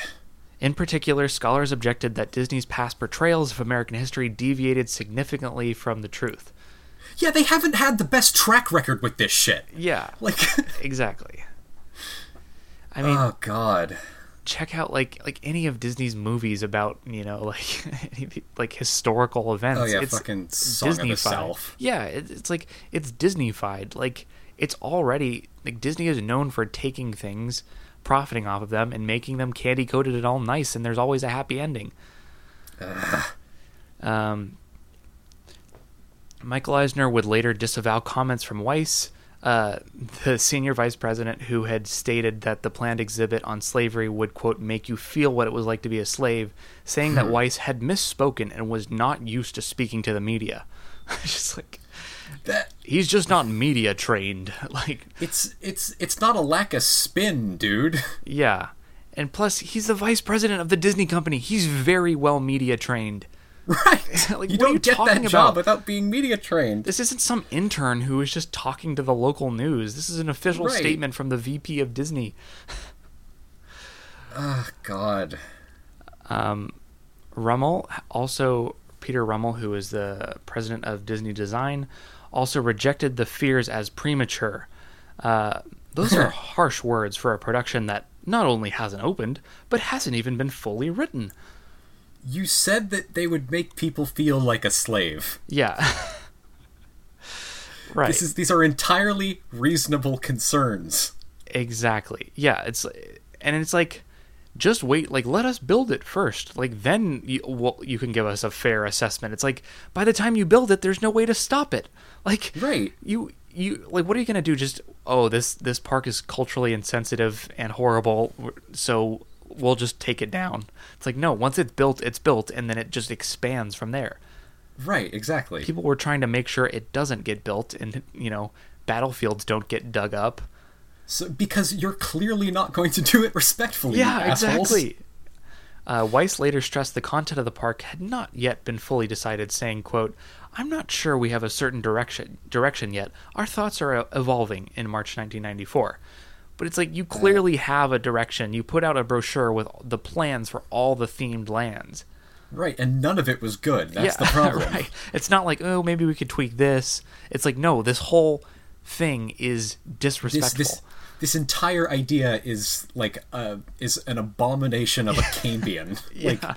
In particular, scholars objected that Disney's past portrayals of American history deviated significantly from the truth. Yeah, they haven't had the best track record with this shit. Yeah, Like, [LAUGHS] exactly. I mean, oh god. check out like like any of Disney's movies about you know [LAUGHS] like like historical events. Oh yeah, it's fucking Song of the Disneyfied. Yeah, it, it's like it's Disneyfied. Like it's already like Disney is known for taking things, profiting off of them, and making them candy coated and all nice. And there's always a happy ending. Um, Michael Eisner would later disavow comments from Weis, uh, the senior vice president, who had stated that the planned exhibit on slavery would, quote, make you feel what it was like to be a slave, saying that Weis had misspoken and was not used to speaking to the media. [LAUGHS] Just like, That he's just not media trained. [LAUGHS] Like, it's it's it's not a lack of spin, dude. [LAUGHS] yeah. And plus, he's the vice president of the Disney company. He's very well media trained. Right. [LAUGHS] Like, you don't you get talking that job without being media trained. This isn't some intern who is just talking to the local news. This is an official Right. statement from the VP of Disney. Oh god. Um, Rummel, also Peter Rummel, who is the president of Disney Design, also rejected the fears as premature. Uh, those are [LAUGHS] harsh words for a production that not only hasn't opened, but hasn't even been fully written. You said that they would make people feel like a slave. Yeah. [LAUGHS] right. This is these are entirely reasonable concerns. Exactly. Yeah, it's and it's like just wait like let us build it first. Like then you well, you can give us a fair assessment. It's like by the time you build it there's no way to stop it. [LAUGHS] Like Right. you you like what are you going to do just oh this this park is culturally insensitive and horrible so we'll just take it down. It's like no, once it's built it's built and then it just expands from there. Right, exactly. People were trying to make sure it doesn't get built and you know battlefields don't get dug up. So because you're clearly not going to do it respectfully. Yeah, assholes. exactly. Uh, Weis later stressed the content of the park had not yet been fully decided, saying, "quote I'm not sure we have a certain direction direction yet. Our thoughts are uh, evolving." In March 1994, but it's like you clearly have a direction. You put out a brochure with the plans for all the themed lands. Right, and none of it was good. That's the problem. [LAUGHS] right. It's not like, oh, maybe we could tweak this. It's like, no, this whole thing is disrespectful. this this entire idea is like uh is an abomination of a [LAUGHS] Cambion. Like Yeah.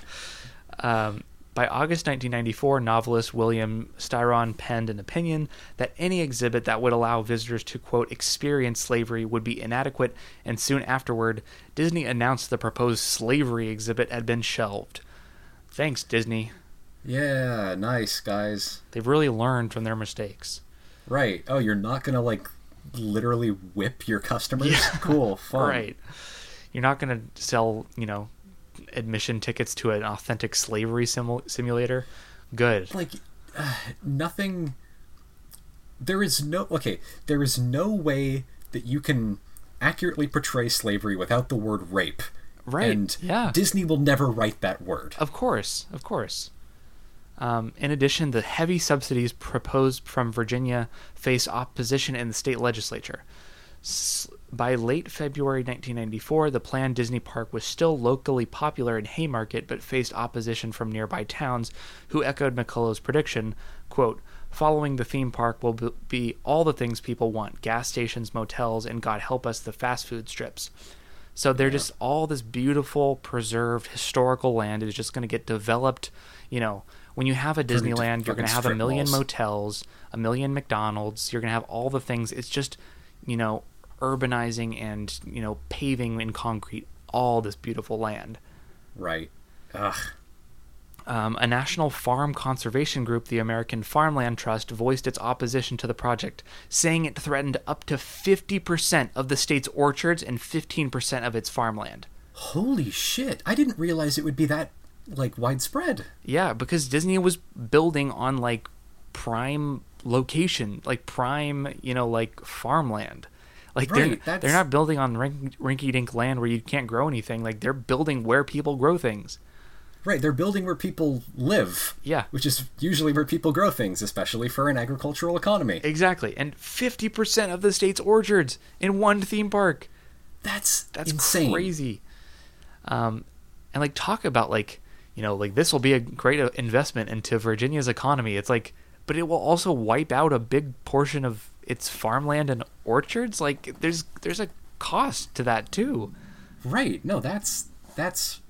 Um, by August 1994, novelist William Styron penned an opinion that any exhibit that would allow visitors to, quote, experience slavery would be inadequate, and soon afterward, Disney announced the proposed slavery exhibit had been shelved. Thanks, Disney. Yeah, nice guys. They've really learned from their mistakes. Right. Oh, you're not gonna like literally whip your customers? [LAUGHS] Cool, fun. Right. You're not going to sell, you know, admission tickets to an authentic slavery simu- simulator. Good. Like uh, [SIGHS] nothing there is no okay, there is no way that you can accurately portray slavery without the word rape. Right, And yeah. Disney will never write that word. Of course, of course. Um, in addition, the heavy subsidies proposed from Virginia faced opposition in the state legislature. S- by late February 1994, the planned Disney park was still locally popular in Haymarket, but faced opposition from nearby towns, who echoed McCullough's prediction, quote, Following the theme park will be all the things people want gas stations, motels, and God help us, the fast food strips. So they're just all this beautiful, preserved, historical land is just going to get developed. You know, when you have a Disneyland, you're going to have a million malls. motels, a million McDonald's. You're going to have all the things. It's just, you know, urbanizing and you know paving in concrete all this beautiful land. Right. Ugh. Um, a national farm conservation group, the American Farmland Trust, voiced its opposition to the project, saying it threatened up to 50% of the state's orchards and 15% of its farmland. Holy shit. I didn't realize it would be that like widespread. Yeah, because Disney was building on like prime location, like prime, you know, like farmland. Like they're they're not building on rink, rinky-dink land where you can't grow anything. Like they're building where people grow things. Right, they're building where people live. Yeah. Which is usually where people grow things, especially for an agricultural economy. Exactly, and fifty percent of the state's orchards in one theme park. That's That's insane. crazy. Um, and like talk about like you know like this will be a great uh, investment into Virginia's economy. It's like, but it will also wipe out a big portion of its farmland and orchards. Like there's there's a cost to that too. Right. No, that's that's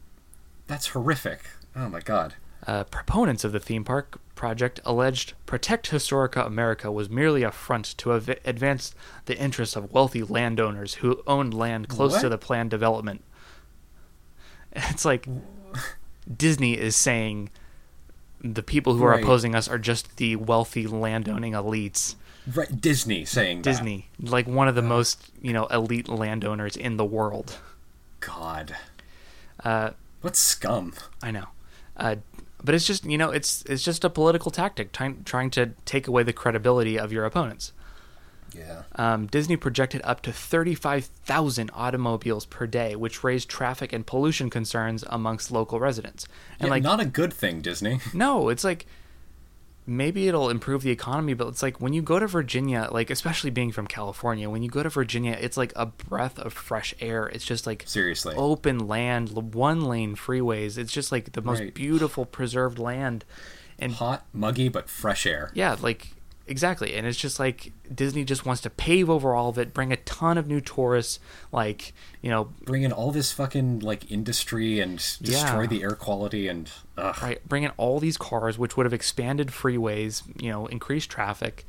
that's horrific. Oh my god. Uh, proponents of the theme park project alleged Protect Historica America was merely a front to av- advance the interests of wealthy landowners who owned land close to the planned development. [LAUGHS] It's like Disney is saying the people who are Right. opposing us are just the wealthy landowning elites. Right, Disney saying that. Disney, like one of the most, you know, elite landowners in the world. God. Uh, What scum. I know. Uh, but it's just you know it's it's just a political tactic trying trying to take away the credibility of your opponents. Yeah. Um, Disney projected up to 35,000 automobiles per day, which raised traffic and pollution concerns amongst local residents. And Yeah, like, not a good thing, Disney. [LAUGHS] no, it's like maybe it'll improve the economy, but it's like when you go to Virginia, like especially being from California, when you go to Virginia, it's like a breath of fresh air. It's just like Seriously. open land, one lane freeways. It's just like the most Right. beautiful preserved land. And Hot, muggy, but fresh air. yeah, like exactly. And it's just like Disney just wants to pave over all of it, bring a ton of new tourists, like, you know, Bring in all this fucking like industry and destroy Yeah. the air quality and ugh. right, bring in all these cars, which would have expanded freeways, you know, increased traffic.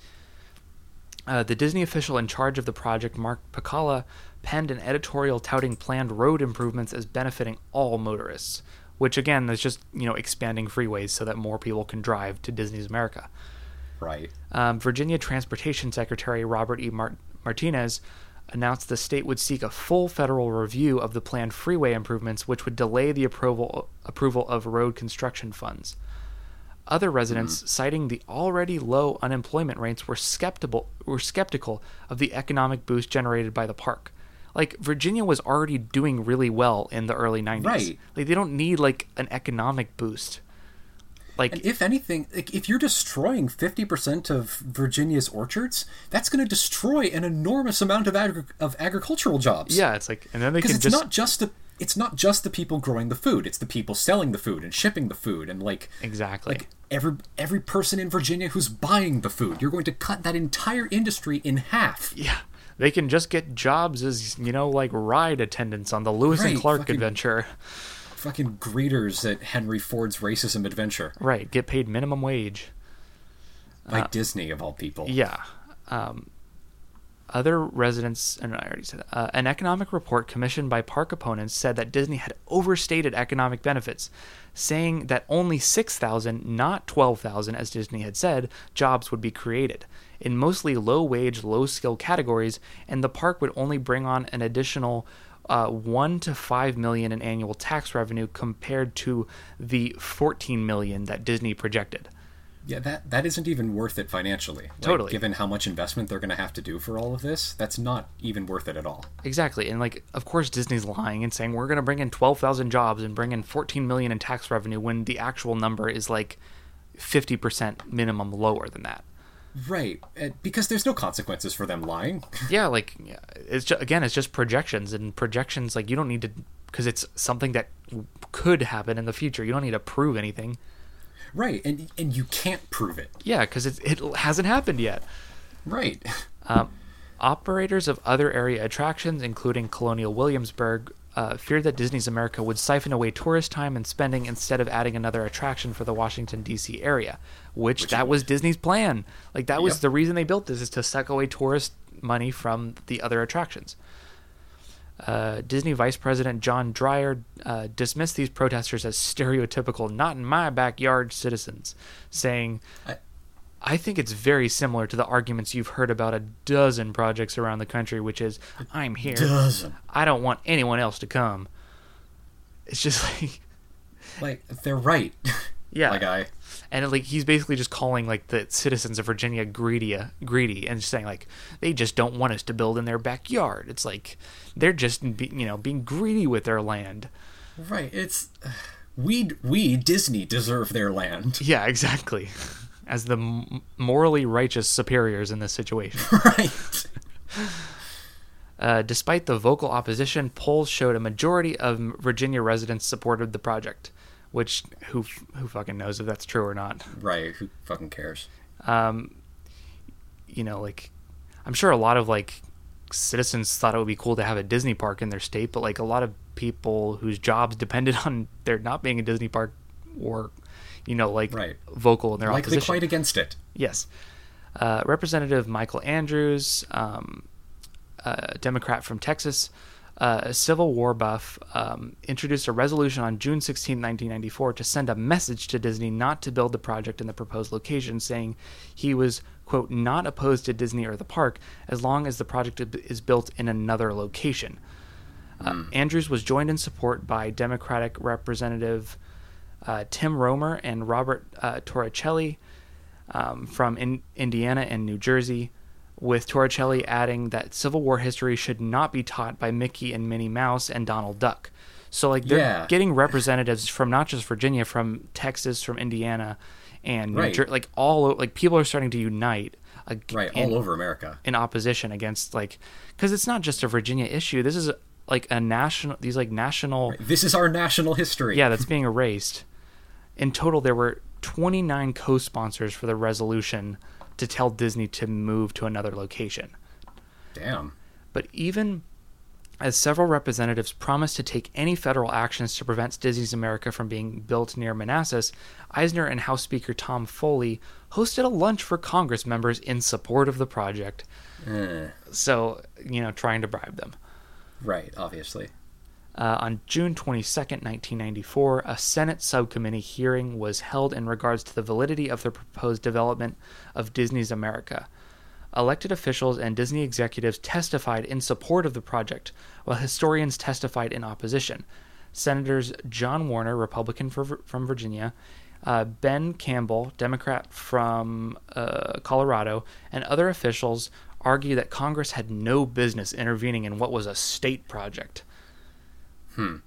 Uh, the Disney official in charge of the project, Mark Pacala, penned an editorial touting planned road improvements as benefiting all motorists, which again is just you know expanding freeways so that more people can drive to Disney's America. Right. Um, Virginia Transportation Secretary Robert E. Mart- Martinez announced the state would seek a full federal review of the planned freeway improvements, which would delay the approval approval of road construction funds. Other residents, citing the already low unemployment rates, were skeptical were skeptical of the economic boost generated by the park. like Virginia was already doing really well in the early 90s. Right. Like they don't need like an economic boost. Like And if anything, like if you're destroying 50% of Virginia's orchards, that's going to destroy an enormous amount of agri- of agricultural jobs. yeah, it's like and then they because can it's just not just the it's not just the people growing the food; it's the people selling the food and shipping the food, and like exactly. like every every person in Virginia who's buying the food. You're going to cut that entire industry in half. yeah. They can just get jobs as, you know, like ride attendants on the Lewis and Clark fucking- adventure. Fucking greeters at Henry Ford's racism adventure Right, get paid minimum wage. by Disney of all people. Yeah. Um, other residents, and I already said that. Uh, an economic report commissioned by park opponents said that Disney had overstated economic benefits, saying that only 6,000, not 12,000, as Disney had said, jobs would be created in mostly low wage, low skill categories, and the park would only bring on an additional uh, 1 to 5 million in annual tax revenue compared to the 14 million that Disney projected. Yeah, that that isn't even worth it financially. Like, Totally. Given how much investment they're going to have to do for all of this, that's not even worth it at all. Exactly. And like of course Disney's lying and saying we're going to bring in 12,000 jobs and bring in 14 million in tax revenue when the actual number is like 50% minimum lower than that. Right, because there's no consequences for them lying. [LAUGHS] Yeah, like it's just, again it's just projections and projections like you don't need to cuz it's something that could happen in the future. You don't need to prove anything. right, and and you can't prove it. Yeah, cuz it it hasn't happened yet. Right. [LAUGHS] Operators of other area attractions, including Colonial Williamsburg, uh, feared that Disney's America would siphon away tourist time and spending instead of adding another attraction for the Washington D.C. area, which, that was Disney's plan. Like that was Yep. the reason they built this is to suck away tourist money from the other attractions. Uh, Disney Vice President John Dreyer uh, dismissed these protesters as stereotypical, not in my backyard citizens, saying, I- I think it's very similar to the arguments you've heard about a dozen projects around the country, which is, I'm here. Doesn't. I don't want anyone else to come. It's just [LAUGHS] like, Like they're right. [LAUGHS] yeah. I. and like he's basically just calling like the citizens of Virginia greedy, greedy, and saying like they just don't want us to build in their backyard. It's like they're just be, you know being greedy with their land. Right. It's [SIGHS] we we Disney deserve their land. Yeah, exactly. As the m- morally righteous superiors in this situation. [LAUGHS] right. [LAUGHS] Uh, despite the vocal opposition, polls showed a majority of Virginia residents supported the project. Which who who fucking knows if that's true or not? Right. Who fucking cares? Um, you know, like I'm sure a lot of like citizens thought it would be cool to have a Disney park in their state, but like a lot of people whose jobs depended on there not being a Disney park were, you know, like Right. vocal in their Like they opposition. fight against it. Yes. Uh, Representative Michael Andrews, um, a Democrat from Texas, uh, a Civil War buff, um, introduced a resolution on June 16, 1994, to send a message to Disney not to build the project in the proposed location, saying he was, quote, not opposed to Disney or the park as long as the project is built in another location. Uh, Andrews was joined in support by Democratic Representative uh, Tim Roemer and Robert uh, Torricelli um, from in- Indiana and New Jersey, with Torricelli adding that Civil War history should not be taught by Mickey and Minnie Mouse and Donald Duck. So, like, they're Yeah. getting representatives from not just Virginia, from Texas, from Indiana, and New Right. Jer- like all like people are starting to unite. ag- Right. in- all over America. in opposition against like because it's not just a Virginia issue. This is like a national. These like national. This is our national history. Yeah, that's [LAUGHS] being erased. In total, there were 29 co-sponsors for the resolution to tell Disney to move to another location. Damn. But even as several representatives promised to take any federal actions to prevent Disney's America from being built near Manassas, Eisner and House Speaker Tom Foley hosted a lunch for Congress members in support of the project. Eh, So, you know, trying to bribe them. right. Obviously. Uh, on June 22, 1994, a Senate subcommittee hearing was held in regards to the validity of the proposed development of Disney's America. Elected officials and Disney executives testified in support of the project, while historians testified in opposition. Senators John Warner, Republican for, from Virginia, uh, Ben Campbell, Democrat from uh, Colorado, and other officials argue that Congress had no business intervening in what was a state project. Hmm.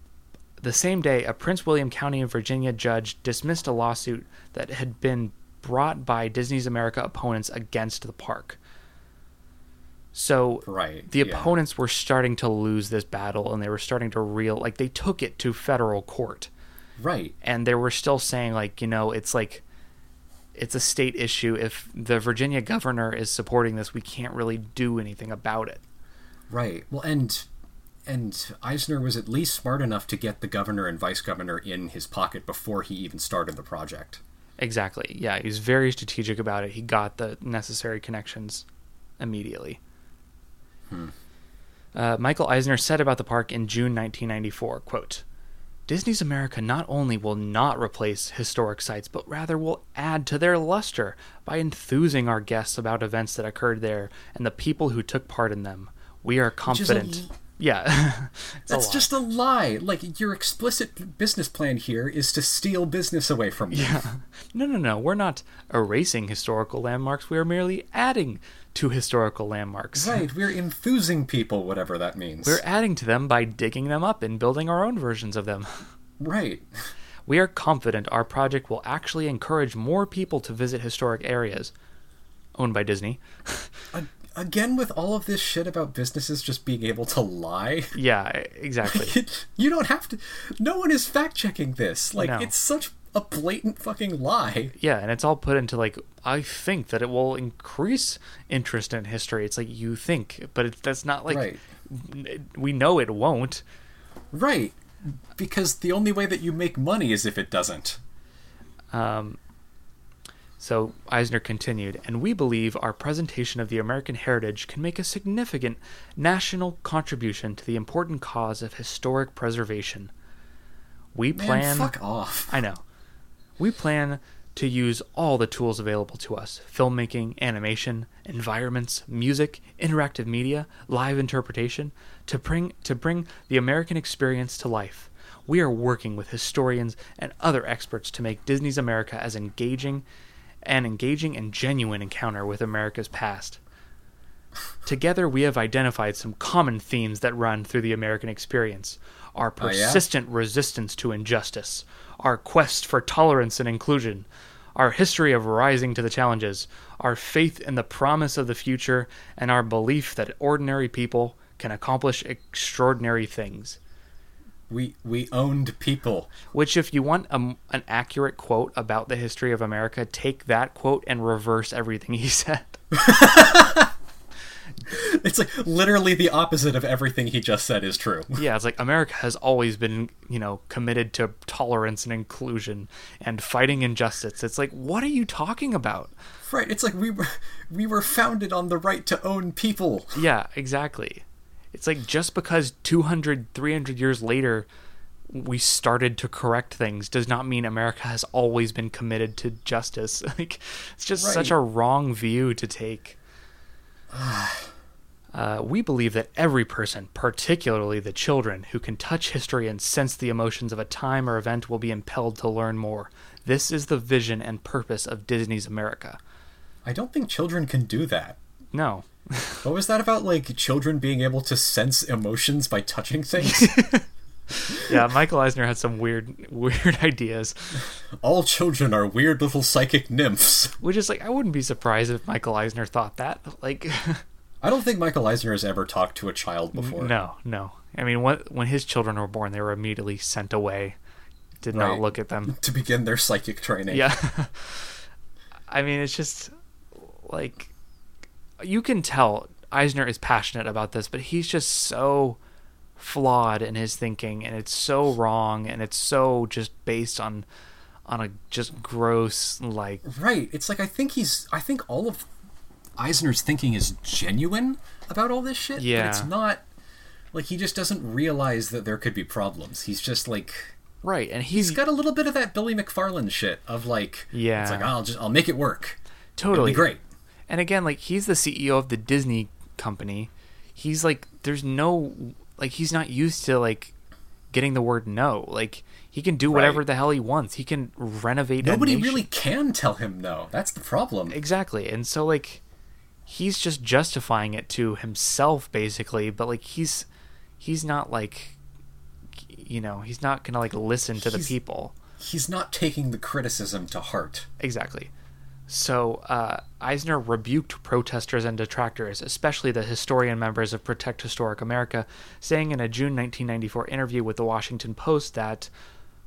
The same day, a Prince William County, in Virginia judge dismissed a lawsuit that had been brought by Disney's America opponents against the park. So Right. the yeah. opponents were starting to lose this battle and they were starting to real like they took it to federal court Right. and they were still saying like you know it's like it's a state issue if the Virginia governor is supporting this we can't really do anything about it Right. Well, and and Eisner was at least smart enough to get the governor and vice governor in his pocket before he even started the project. exactly yeah he was very strategic about it he got the necessary connections immediately uh, Michael Eisner said about the park in June 1994 quote Disney's America not only will not replace historic sites, but rather will add to their luster by enthusing our guests about events that occurred there and the people who took part in them. We are is a confident. Yeah. [LAUGHS] It's a That's just a lie. Like your explicit business plan here is to steal business away from you. Yeah. No, no, no. We're not erasing historical landmarks. We are merely adding to historical landmarks. Right. We're enthusing people, whatever that means. We're adding to them by digging them up and building our own versions of them. [LAUGHS] right. We are confident our project will actually encourage more people to visit historic areas owned by Disney. A- Again, with all of this shit about businesses just being able to lie, Yeah, exactly. [LAUGHS] you don't have to. No one is fact checking this. Like, No. it's such a blatant fucking lie. yeah, and it's all put into like I think that it will increase interest in history. It's like you think, but it, that's not like Right. we know it won't. Right. Because the only way that you make money is if it doesn't. Um, so Eisner continued, and we believe our presentation of the American heritage can make a significant national contribution to the important cause of historic preservation. We Man, plan. fuck off. I know. We plan to use all the tools available to us filmmaking, animation, environments, music, interactive media, live interpretation to bring, to bring the American experience to life. We are working with historians and other experts to make Disney's America as engaging an engaging and genuine encounter with America's past. Together, we have identified some common themes that run through the American experience our Oh, yeah? persistent resistance to injustice, our quest for tolerance and inclusion, our history of rising to the challenges, our faith in the promise of the future, and our belief that ordinary people can accomplish extraordinary things. We we owned people. Which, if you want a, an accurate quote about the history of America, take that quote and reverse everything he [LAUGHS] said. [LAUGHS] It's like literally the opposite of everything he just said is true. [LAUGHS] Yeah, it's like America has always been, you know, committed to tolerance and inclusion and fighting injustice. It's like, what are you talking about? Right. It's like we were we were founded on the right to own people. Yeah, exactly. It's like just because 200, 300 years later we started to correct things does not mean America has always been committed to justice. [LAUGHS] Like it's just such a wrong view to take. [SIGHS] Uh, we believe that every person, particularly the children, who can touch history and sense the emotions of a time or event will be impelled to learn more. This is the vision and purpose of Disney's America. I don't think children can do that. No. [LAUGHS] What was that about like children being able to sense emotions by touching things? [LAUGHS] Yeah, Michael Eisner had some weird weird [LAUGHS] ideas. All children are weird little psychic nymphs. Which is like I wouldn't be surprised if Michael Eisner thought that. Like I don't think Michael Eisner has ever talked to a child before. no, no. I mean when when his children were born they were immediately sent away. Did not look at them. To begin their psychic training. Yeah. I mean, it's just like you can tell Eisner is passionate about this, but he's just so flawed in his thinking and it's so wrong and it's so just based on on a just gross like Right. It's like I think he's I think all of Eisner's thinking is genuine about all this shit. Yeah. But it's not like he just doesn't realize that there could be problems. He's just like right and he's he's got a little bit of that Billy McFarland shit of like Yeah. It's like I'll just I'll make it work. Totally be great. And again, like he's the CEO of the Disney company. He's like there's no like he's not used to like getting the word no. Like he can do whatever Right. the hell he wants. He can renovate Nobody really can tell him no. That's the problem. Exactly. And so like he's just justifying it to himself basically, but like he's he's not like you know, he's not going to like listen to the people. He's not taking the criticism to heart. Exactly. So uh, Eisner rebuked protesters and detractors, especially the historian members of Protect Historic America, saying in a June 1994 interview with the Washington Post that,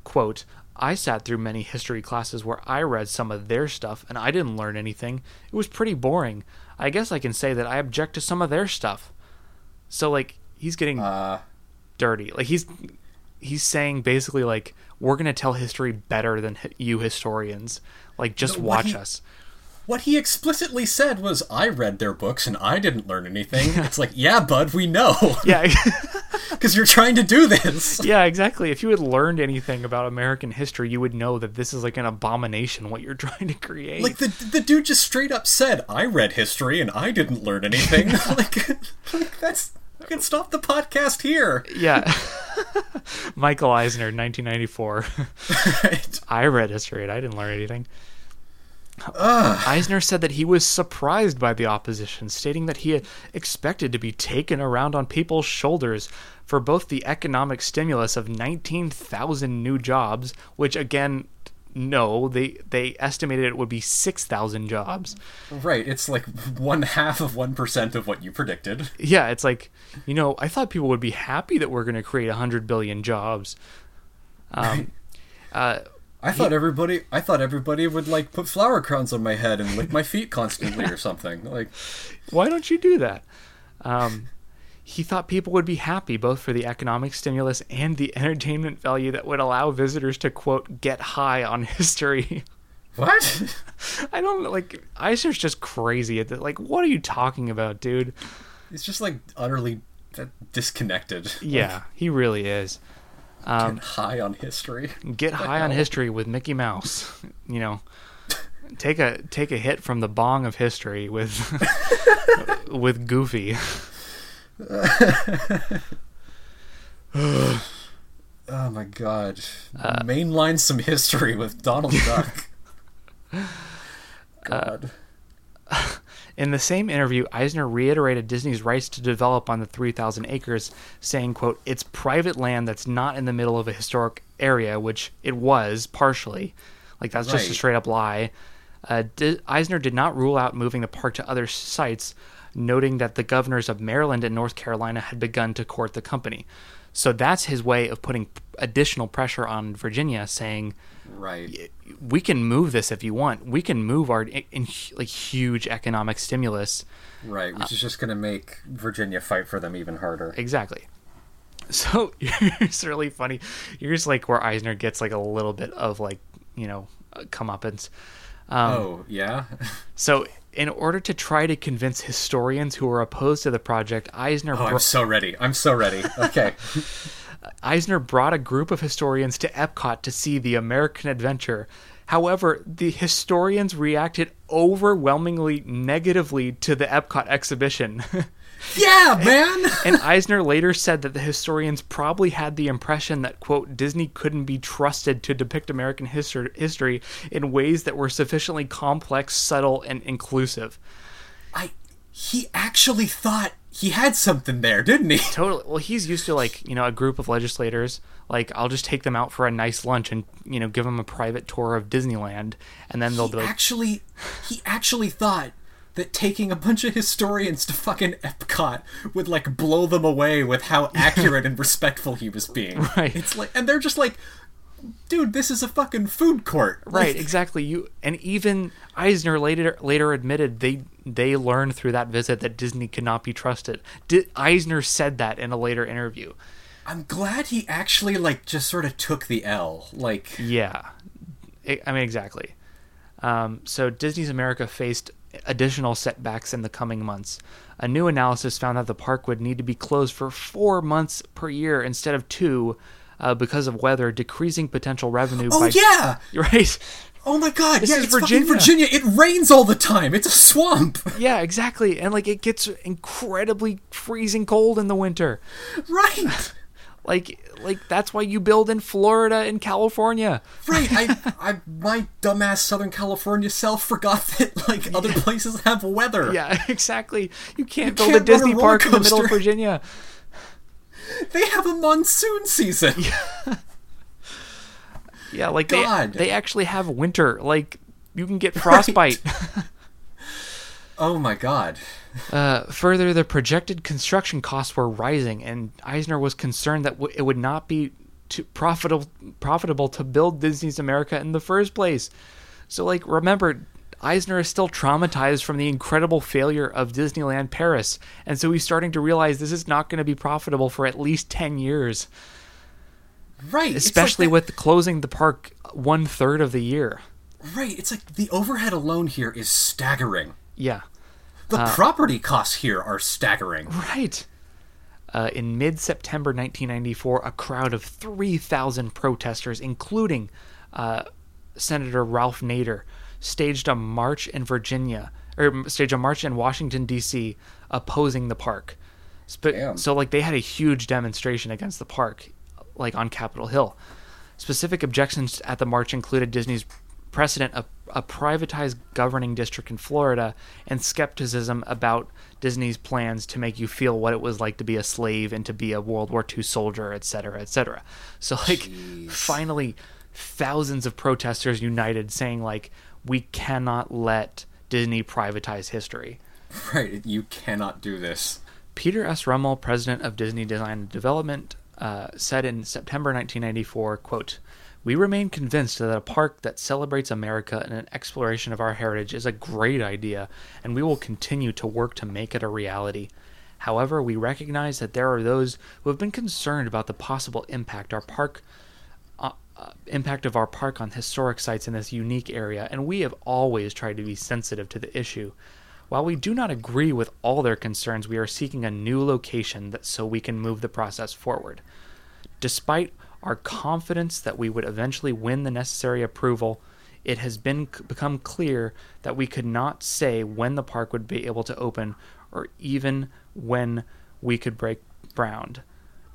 quote, I sat through many history classes where I read some of their stuff and I didn't learn anything. It was pretty boring. I guess I can say that I object to some of their stuff. So like he's getting Uh, dirty. Like he's he's saying basically like we're going to tell history better than you historians. Like just No, watch he- us. what he explicitly said was, I read their books and I didn't learn anything. [LAUGHS] it's like, yeah, bud, we know. Yeah. [LAUGHS] [LAUGHS] Because you're trying to do this. yeah, exactly. If you had learned anything about American history, you would know that this is like an abomination what you're trying to create. Like, the, the dude just straight up said, I read history and I didn't learn anything. like, like, that's. You can stop the podcast here. yeah. [LAUGHS] Michael Eisner, 1994. Right. [LAUGHS] I read history and I didn't learn anything. Eisner said that he was surprised by the opposition, stating that he had expected to be taken around on people's shoulders for both the economic stimulus of 19,000 new jobs, which again, no, they they estimated it would be 6,000 jobs. Right, it's like one half of 1% of what you predicted. Yeah, it's like, you know, I thought people would be happy that we're going to create 100 billion jobs. Um, [LAUGHS] uh, I thought everybody I thought everybody would like put flower crowns on my head and lick my feet constantly or something. Like Why don't you do that? Um, he thought people would be happy both for the economic stimulus and the entertainment value that would allow visitors to, quote, get high on [LAUGHS] history. what? [LAUGHS] I don't like, Eisner's just crazy at that. Like, what are you talking about, dude? It's just like utterly uh, disconnected. Yeah, he really is. Um, Get high on history. get high on history with Mickey Mouse. [LAUGHS] You know, take a take a hit from the bong of history with with Goofy. [LAUGHS] Oh my god. Uh, Mainline some history with Donald [LAUGHS] Duck. Uh, God. [LAUGHS] In the same interview, Eisner reiterated Disney's rights to develop on the 3,000 acres, saying, quote, It's private land that's not in the middle of a historic area, which it was, partially. Like, that's just a straight up lie. Uh, Di- Eisner did not rule out moving the park to other sites, noting that the governors of Maryland and North Carolina had begun to court the company. So that's his way of putting additional pressure on Virginia, saying, right. we can move this if you want. We can move our in, in, like huge economic stimulus. Right, which is just going to make Virginia fight for them even harder. Exactly. [LAUGHS] So [LAUGHS] it's really funny. Here's like where Eisner gets like a little bit of like you know uh, comeuppance. Um, oh, yeah? [LAUGHS] So in order to try to convince historians who are opposed to the project, Eisner Oh, br- I'm so ready. I'm so ready. Okay. [LAUGHS] Eisner brought a group of historians to Epcot to see the American adventure. However, the historians reacted overwhelmingly negatively to the Epcot exhibition. [LAUGHS] yeah, man! [LAUGHS] and Eisner later said that the historians probably had the impression that, quote, Disney couldn't be trusted to depict American histor- history in ways that were sufficiently complex, subtle, and inclusive. I he actually thought he had something there, didn't he? Totally. Well, he's used to, like, you know, a group of legislators. Like, I'll just take them out for a nice lunch and, you know, give them a private tour of Disneyland. And then they'll He be like, actually he actually thought that taking a bunch of historians to fucking Epcot would like blow them away with how [LAUGHS] accurate and respectful he was being. Right. It's like and they're just like dude, this is a fucking food court. Right, Like, exactly. You and even Eisner later later admitted they they learned through that visit that Disney could not be trusted. Di- Eisner said that in a later interview. I'm glad he actually like just sort of took the L. Like Yeah, I mean exactly. Um, so Disney's America faced additional setbacks in the coming months. A new analysis found that the park would need to be closed for four months per year instead of two. Uh, because of weather, decreasing potential revenue Oh by yeah! [LAUGHS] right. Oh my god, This yeah, is it's Virginia. Virginia. It rains all the time. It's a swamp. [LAUGHS] Yeah, exactly. And like it gets incredibly freezing cold in the winter. right. Like like that's why you build in Florida and California. Right. I, [LAUGHS] I, my dumbass Southern California self forgot that like other places have weather. Yeah, [LAUGHS] exactly. You can't build can't a Disney a park in the middle of. Virginia. [LAUGHS] They have a monsoon season. Yeah, like God. they they actually have winter. Like you can get frostbite. Oh my god. Uh, further, the projected construction costs were rising, and Eisner was concerned that w- it would not be too profitable profitable to build Disney's America in the first place. So, like, remember, Eisner is still traumatized from the incredible failure of Disneyland Paris, and so he's starting to realize this is not going to be profitable for at least ten years, Right. it's like especially with closing the park one third of the year. Right. It's like the overhead alone here is staggering. Yeah. The Uh, property costs here are staggering. Right. Uh, in mid September 1994, a crowd of 3,000 protesters, including uh, Senator Ralph Nader, staged a march in Virginia, or staged a march in Washington, D.C., opposing the park. Sp- so, like, they had a huge demonstration against the park, like on Capitol Hill. Specific objections at the march included Disney's precedent of a privatized governing district in Florida and skepticism about Disney's plans to make you feel what it was like to be a slave and to be a World War II soldier, etc., etc. So, like, finally, thousands of protesters united saying, like, we cannot let Disney privatize history. [LAUGHS] Right. You cannot do this. Peter S. Rummel, president of Disney Design and Development, uh, said in September 1994, quote, We remain convinced that a park that celebrates America and an exploration of our heritage is a great idea, and we will continue to work to make it a reality. However, we recognize that there are those who have been concerned about the possible impact our park uh, uh, impact of our park on historic sites in this unique area, and we have always tried to be sensitive to the issue. While we do not agree with all their concerns, we are seeking a new location that so we can move the process forward. Despite our confidence that we would eventually win the necessary approval, it has been become clear that we could not say when the park would be able to open or even when we could break ground.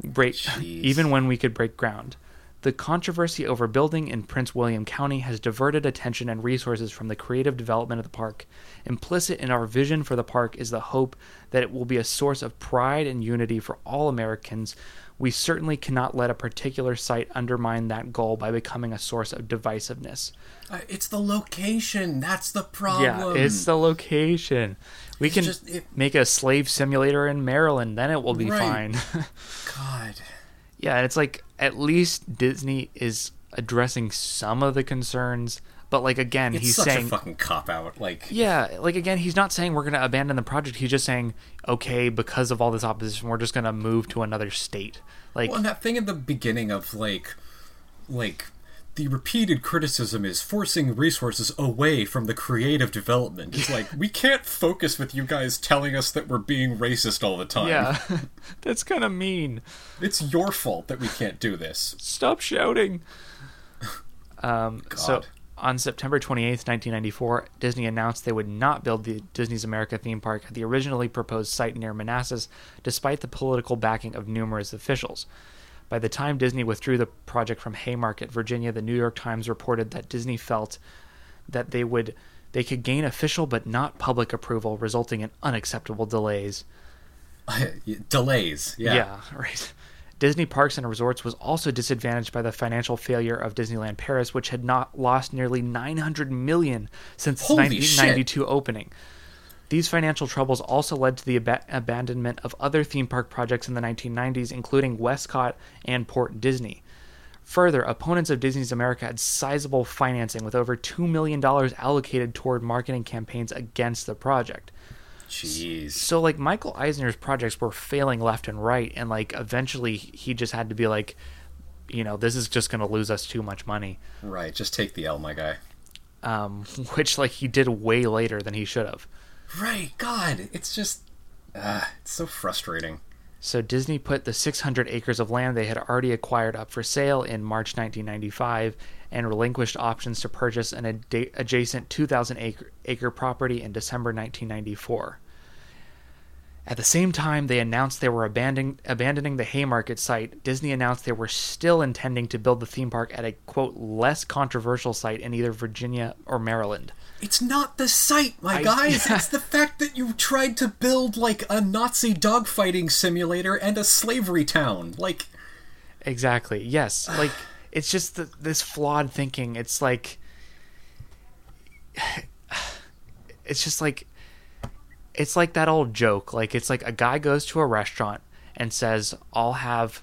Break Jeez. even when we could break ground. The controversy over building in Prince William County has diverted attention and resources from the creative development of the park. Implicit in our vision for the park is the hope that it will be a source of pride and unity for all Americans. We certainly cannot let a particular site undermine that goal by becoming a source of divisiveness. Uh, it's the location. That's the problem. Yeah, it's the location. We can just- it- make a slave simulator in Maryland, then it will be Right. fine. [LAUGHS] God. Yeah, it's like at least Disney is addressing some of the concerns, but like again, It's he's such saying a fucking cop out. Like, yeah, like again, he's not saying we're going to abandon the project. He's just saying, okay, because of all this opposition, we're just going to move to another state. Like, well, and that thing in the beginning of like, like, the repeated criticism is forcing resources away from the creative development. It's like we can't focus with you guys telling us that we're being racist all the time. yeah, [LAUGHS] that's kind of mean. It's your fault that we can't do this. Stop shouting. [LAUGHS] Um, so God. On September 28, 1994, Disney announced they would not build the Disney's America theme park at the originally proposed site near Manassas, despite the political backing of numerous officials. By the time Disney withdrew the project from Haymarket, Virginia, the New York Times reported that Disney felt that they would they could gain official but not public approval, resulting in unacceptable delays. [LAUGHS] Delays. Yeah. Yeah, [LAUGHS] right. Disney Parks and Resorts was also disadvantaged by the financial failure of Disneyland Paris, which had not lost nearly 900 million since its Holy 1992 opening. These financial troubles also led to the ab- abandonment of other theme park projects in the 1990s, including WestCOT and Port Disney. Further, opponents of Disney's America had sizable financing with over $2 million allocated toward marketing campaigns against the project Jeez. so like Michael Eisner's projects were failing left and right, and like eventually he just had to be like, you know, this is just going to lose us too much money, Right. Just take the L, my guy. um, [LAUGHS] which like he did way later than he should have. Right. God. It's just. Uh, it's so frustrating. So Disney put the 600 acres of land they had already acquired up for sale in March 1995 and relinquished options to purchase an ad- adjacent 2,000 acre, acre property in December 1994. At the same time, they announced they were abandoning, abandoning the Haymarket site. Disney announced they were still intending to build the theme park at a quote less controversial site in either Virginia or Maryland. It's not the site, my I- guys. [LAUGHS] It's the fact that you tried to build like a Nazi dogfighting simulator and a slavery town. Like, Exactly. Yes. Like it's just the, this flawed thinking. It's like [SIGHS] it's just like it's like that old joke. Like it's like a guy goes to a restaurant and says, "I'll have,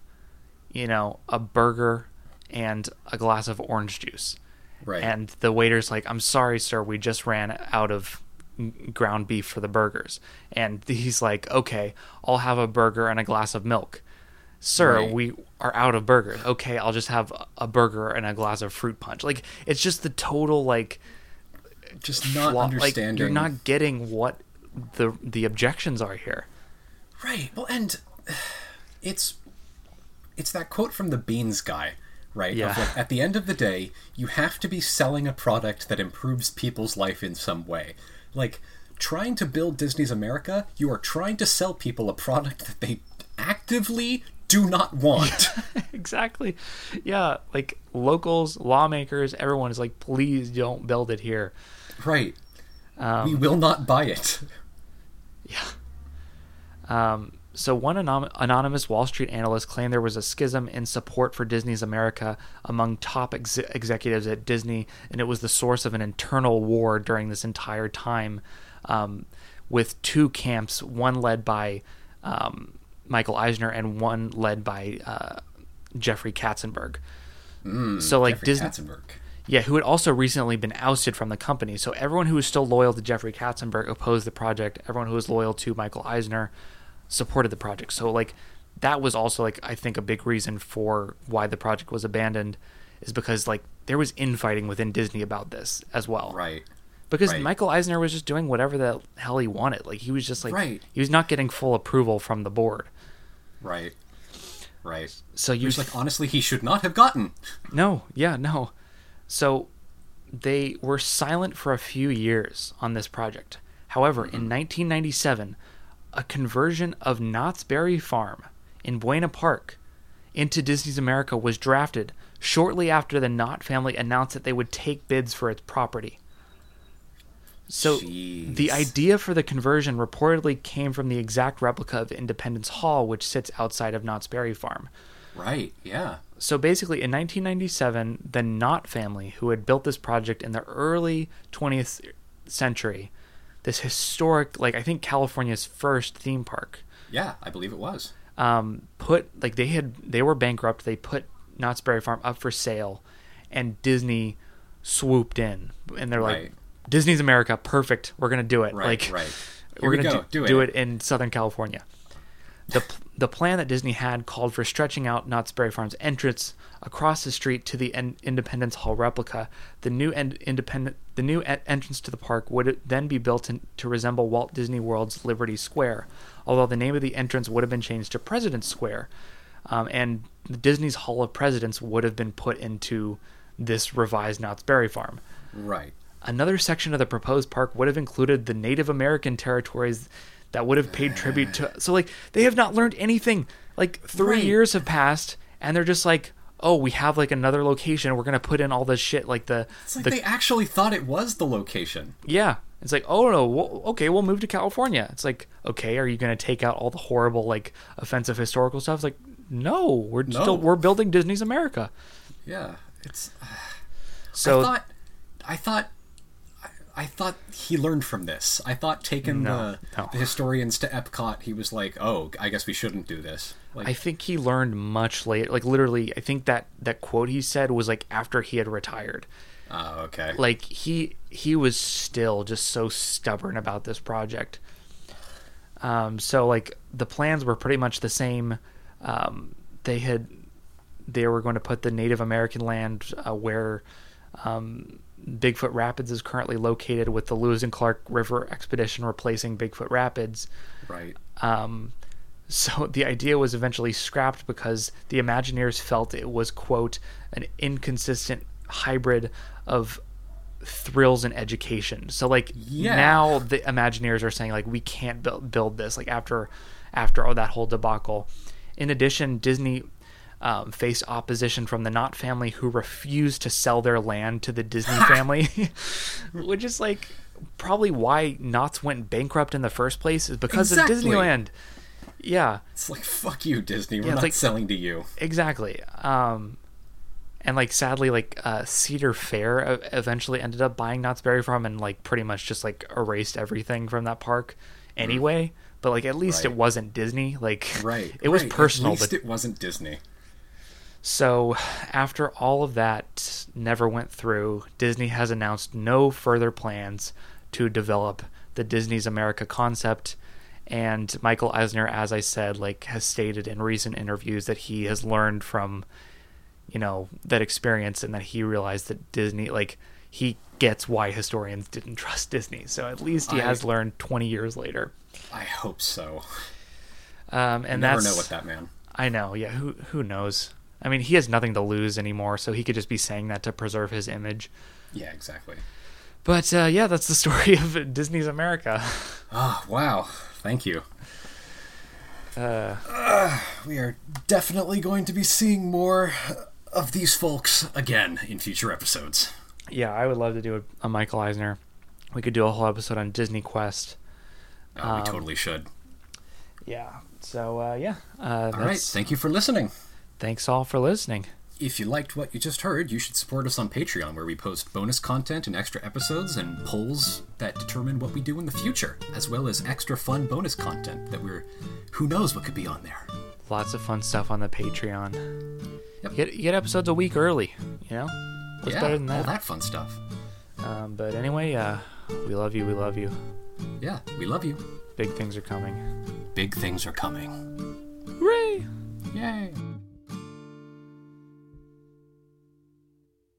you know, a burger and a glass of orange juice." right? And the waiter's like, "I'm sorry, sir, we just ran out of ground beef for the burgers." And he's like, "Okay, I'll have a burger and a glass of milk." Sir, Right. we are out of burgers. Okay, I'll just have a burger and a glass of fruit punch. Like it's just the total like Just not flaw- like understanding. you're not getting what the the objections are here. Right. Well, and it's it's that quote from the Beans guy, right? Yeah. like, at the end of the day, you have to be selling a product that improves people's life in some way. Like trying to build Disney's America, you are trying to sell people a product that they actively do not want. [LAUGHS] exactly. Yeah, like locals, lawmakers, everyone is like, please don't build it here. right. Um, we will not buy it. [LAUGHS] Yeah. Um, so one anom- anonymous Wall Street analyst claimed there was a schism in support for Disney's America among top ex- executives at Disney, and it was the source of an internal war during this entire time, um, with two camps, one led by um, Michael Eisner and one led by uh, Jeffrey Katzenberg. so like Jeffrey Disney, Katzenberg. yeah, who had also recently been ousted from the company. So everyone who was still loyal to Jeffrey Katzenberg opposed the project. Everyone who was loyal to Michael Eisner supported the project. So like that was also like I think a big reason for why the project was abandoned is because like there was infighting within Disney about this as well. Right. Because right. Michael Eisner was just doing whatever the hell he wanted. Like he was just like Right. he was not getting full approval from the board. Right. Right. So you Which, like, honestly, he should not have gotten. No, yeah, no. So they were silent for a few years on this project. However, in mm-hmm. 1997, a conversion of Knott's Berry Farm in Buena Park into Disney's America was drafted shortly after the Knott family announced that they would take bids for its property. So Jeez. the idea for the conversion reportedly came from the exact replica of Independence Hall, which sits outside of Knott's Berry Farm. Right. Yeah. So basically, in 1997, the Knott family, who had built this project in the early 20th century, this historic, like I think California's first theme park, Yeah. I believe it was. um, put like they had they were bankrupt. They put Knott's Berry Farm up for sale, and Disney swooped in, and they're like, Right. "Disney's America, perfect. We're gonna do it. Right. like, right. [LAUGHS] we're we gonna go. do, Do, do it. it in Southern California. The, the plan that Disney had called for stretching out Knott's Berry Farm's entrance across the street to the en- Independence Hall replica. The new en- independent the new en- entrance to the park would then be built in, to resemble Walt Disney World's Liberty Square, although the name of the entrance would have been changed to President's Square, um, and Disney's Hall of Presidents would have been put into this revised Knott's Berry Farm. Right. Another section of the proposed park would have included the Native American territories that would have paid tribute to. So, like, they have not learned anything. Like, three Right. years have passed, and they're just like, oh, we have like another location. We're gonna put in all this shit, like the, It's like the they actually thought it was the location. yeah. It's like, oh no, well, okay, we'll move to California. It's like, okay, are you gonna take out all the horrible, like, offensive historical stuff? It's like, no, we're No. still we're building Disney's America. Yeah. It's. [SIGHS] So I thought. I thought. I, thought he learned from this. I thought taking No, the, no. the historians to Epcot, he was like, "Oh, I guess we shouldn't do this." Like, I think he learned much later. Like literally, I think that that quote he said was like after he had retired. oh, okay. Like he he was still just so stubborn about this project. Um, so like the plans were pretty much the same. Um, they had they were going to put the Native American land uh, where um, Bigfoot Rapids is currently located, with the Lewis and Clark River expedition replacing Bigfoot Rapids. right. Um, so [LAUGHS] the idea was eventually scrapped because the Imagineers felt it was quote an inconsistent hybrid of thrills and education. So like Yeah. now the Imagineers are saying like we can't build build this like after after all that whole debacle. In addition, Disney um, faced opposition from the Knott family who refused to sell their land to the Disney [LAUGHS] family, [LAUGHS] which is like probably why Knott's went bankrupt in the first place is because Exactly. of Disneyland. Yeah, It's like fuck you, Disney. We're Yeah, not like- selling to you. exactly. Um, and like sadly, like uh, Cedar Fair eventually ended up buying Knott's Berry Farm and like pretty much just like erased everything from that park anyway. But like at least it wasn't Disney. Like Right. it was right. personal. At least But it wasn't Disney. So after all of that never went through, Disney has announced no further plans to develop the Disney's America concept. And Michael Eisner, as I said, like has stated in recent interviews that he has learned from, you know, that experience and that he realized that Disney, like, he gets why historians didn't trust Disney. So at least he I- has learned 20 years later. I hope so. Um, and Never that's know with that man. I know. Yeah, who who knows? I mean, he has nothing to lose anymore, so he could just be saying that to preserve his image. Yeah, exactly. But uh, yeah, that's the [LAUGHS] story of Disney's America. Oh, wow. Thank you. Uh, [SIGHS] We are definitely going to be seeing more of these folks again in future episodes. yeah, I would love to do a, a Michael Eisner. We could do a whole episode on Disney Quest. Oh, Um, we totally should. Yeah. So uh, yeah, uh, All right. Thank you for listening. Thanks all for listening. If you liked what you just heard, you should support us on Patreon, where we post bonus content and extra episodes and polls that determine what we do in the future, as well as extra fun bonus content that we're. Who knows what could be on there? Lots of fun stuff on the Patreon. Yep. You get you get episodes a week early. You know, what's yeah, better than that? all that? that fun stuff. Um, but anyway, uh, we love you. We love you. Yeah, we love you. Big things are coming. Big things are coming. Hooray! Yay!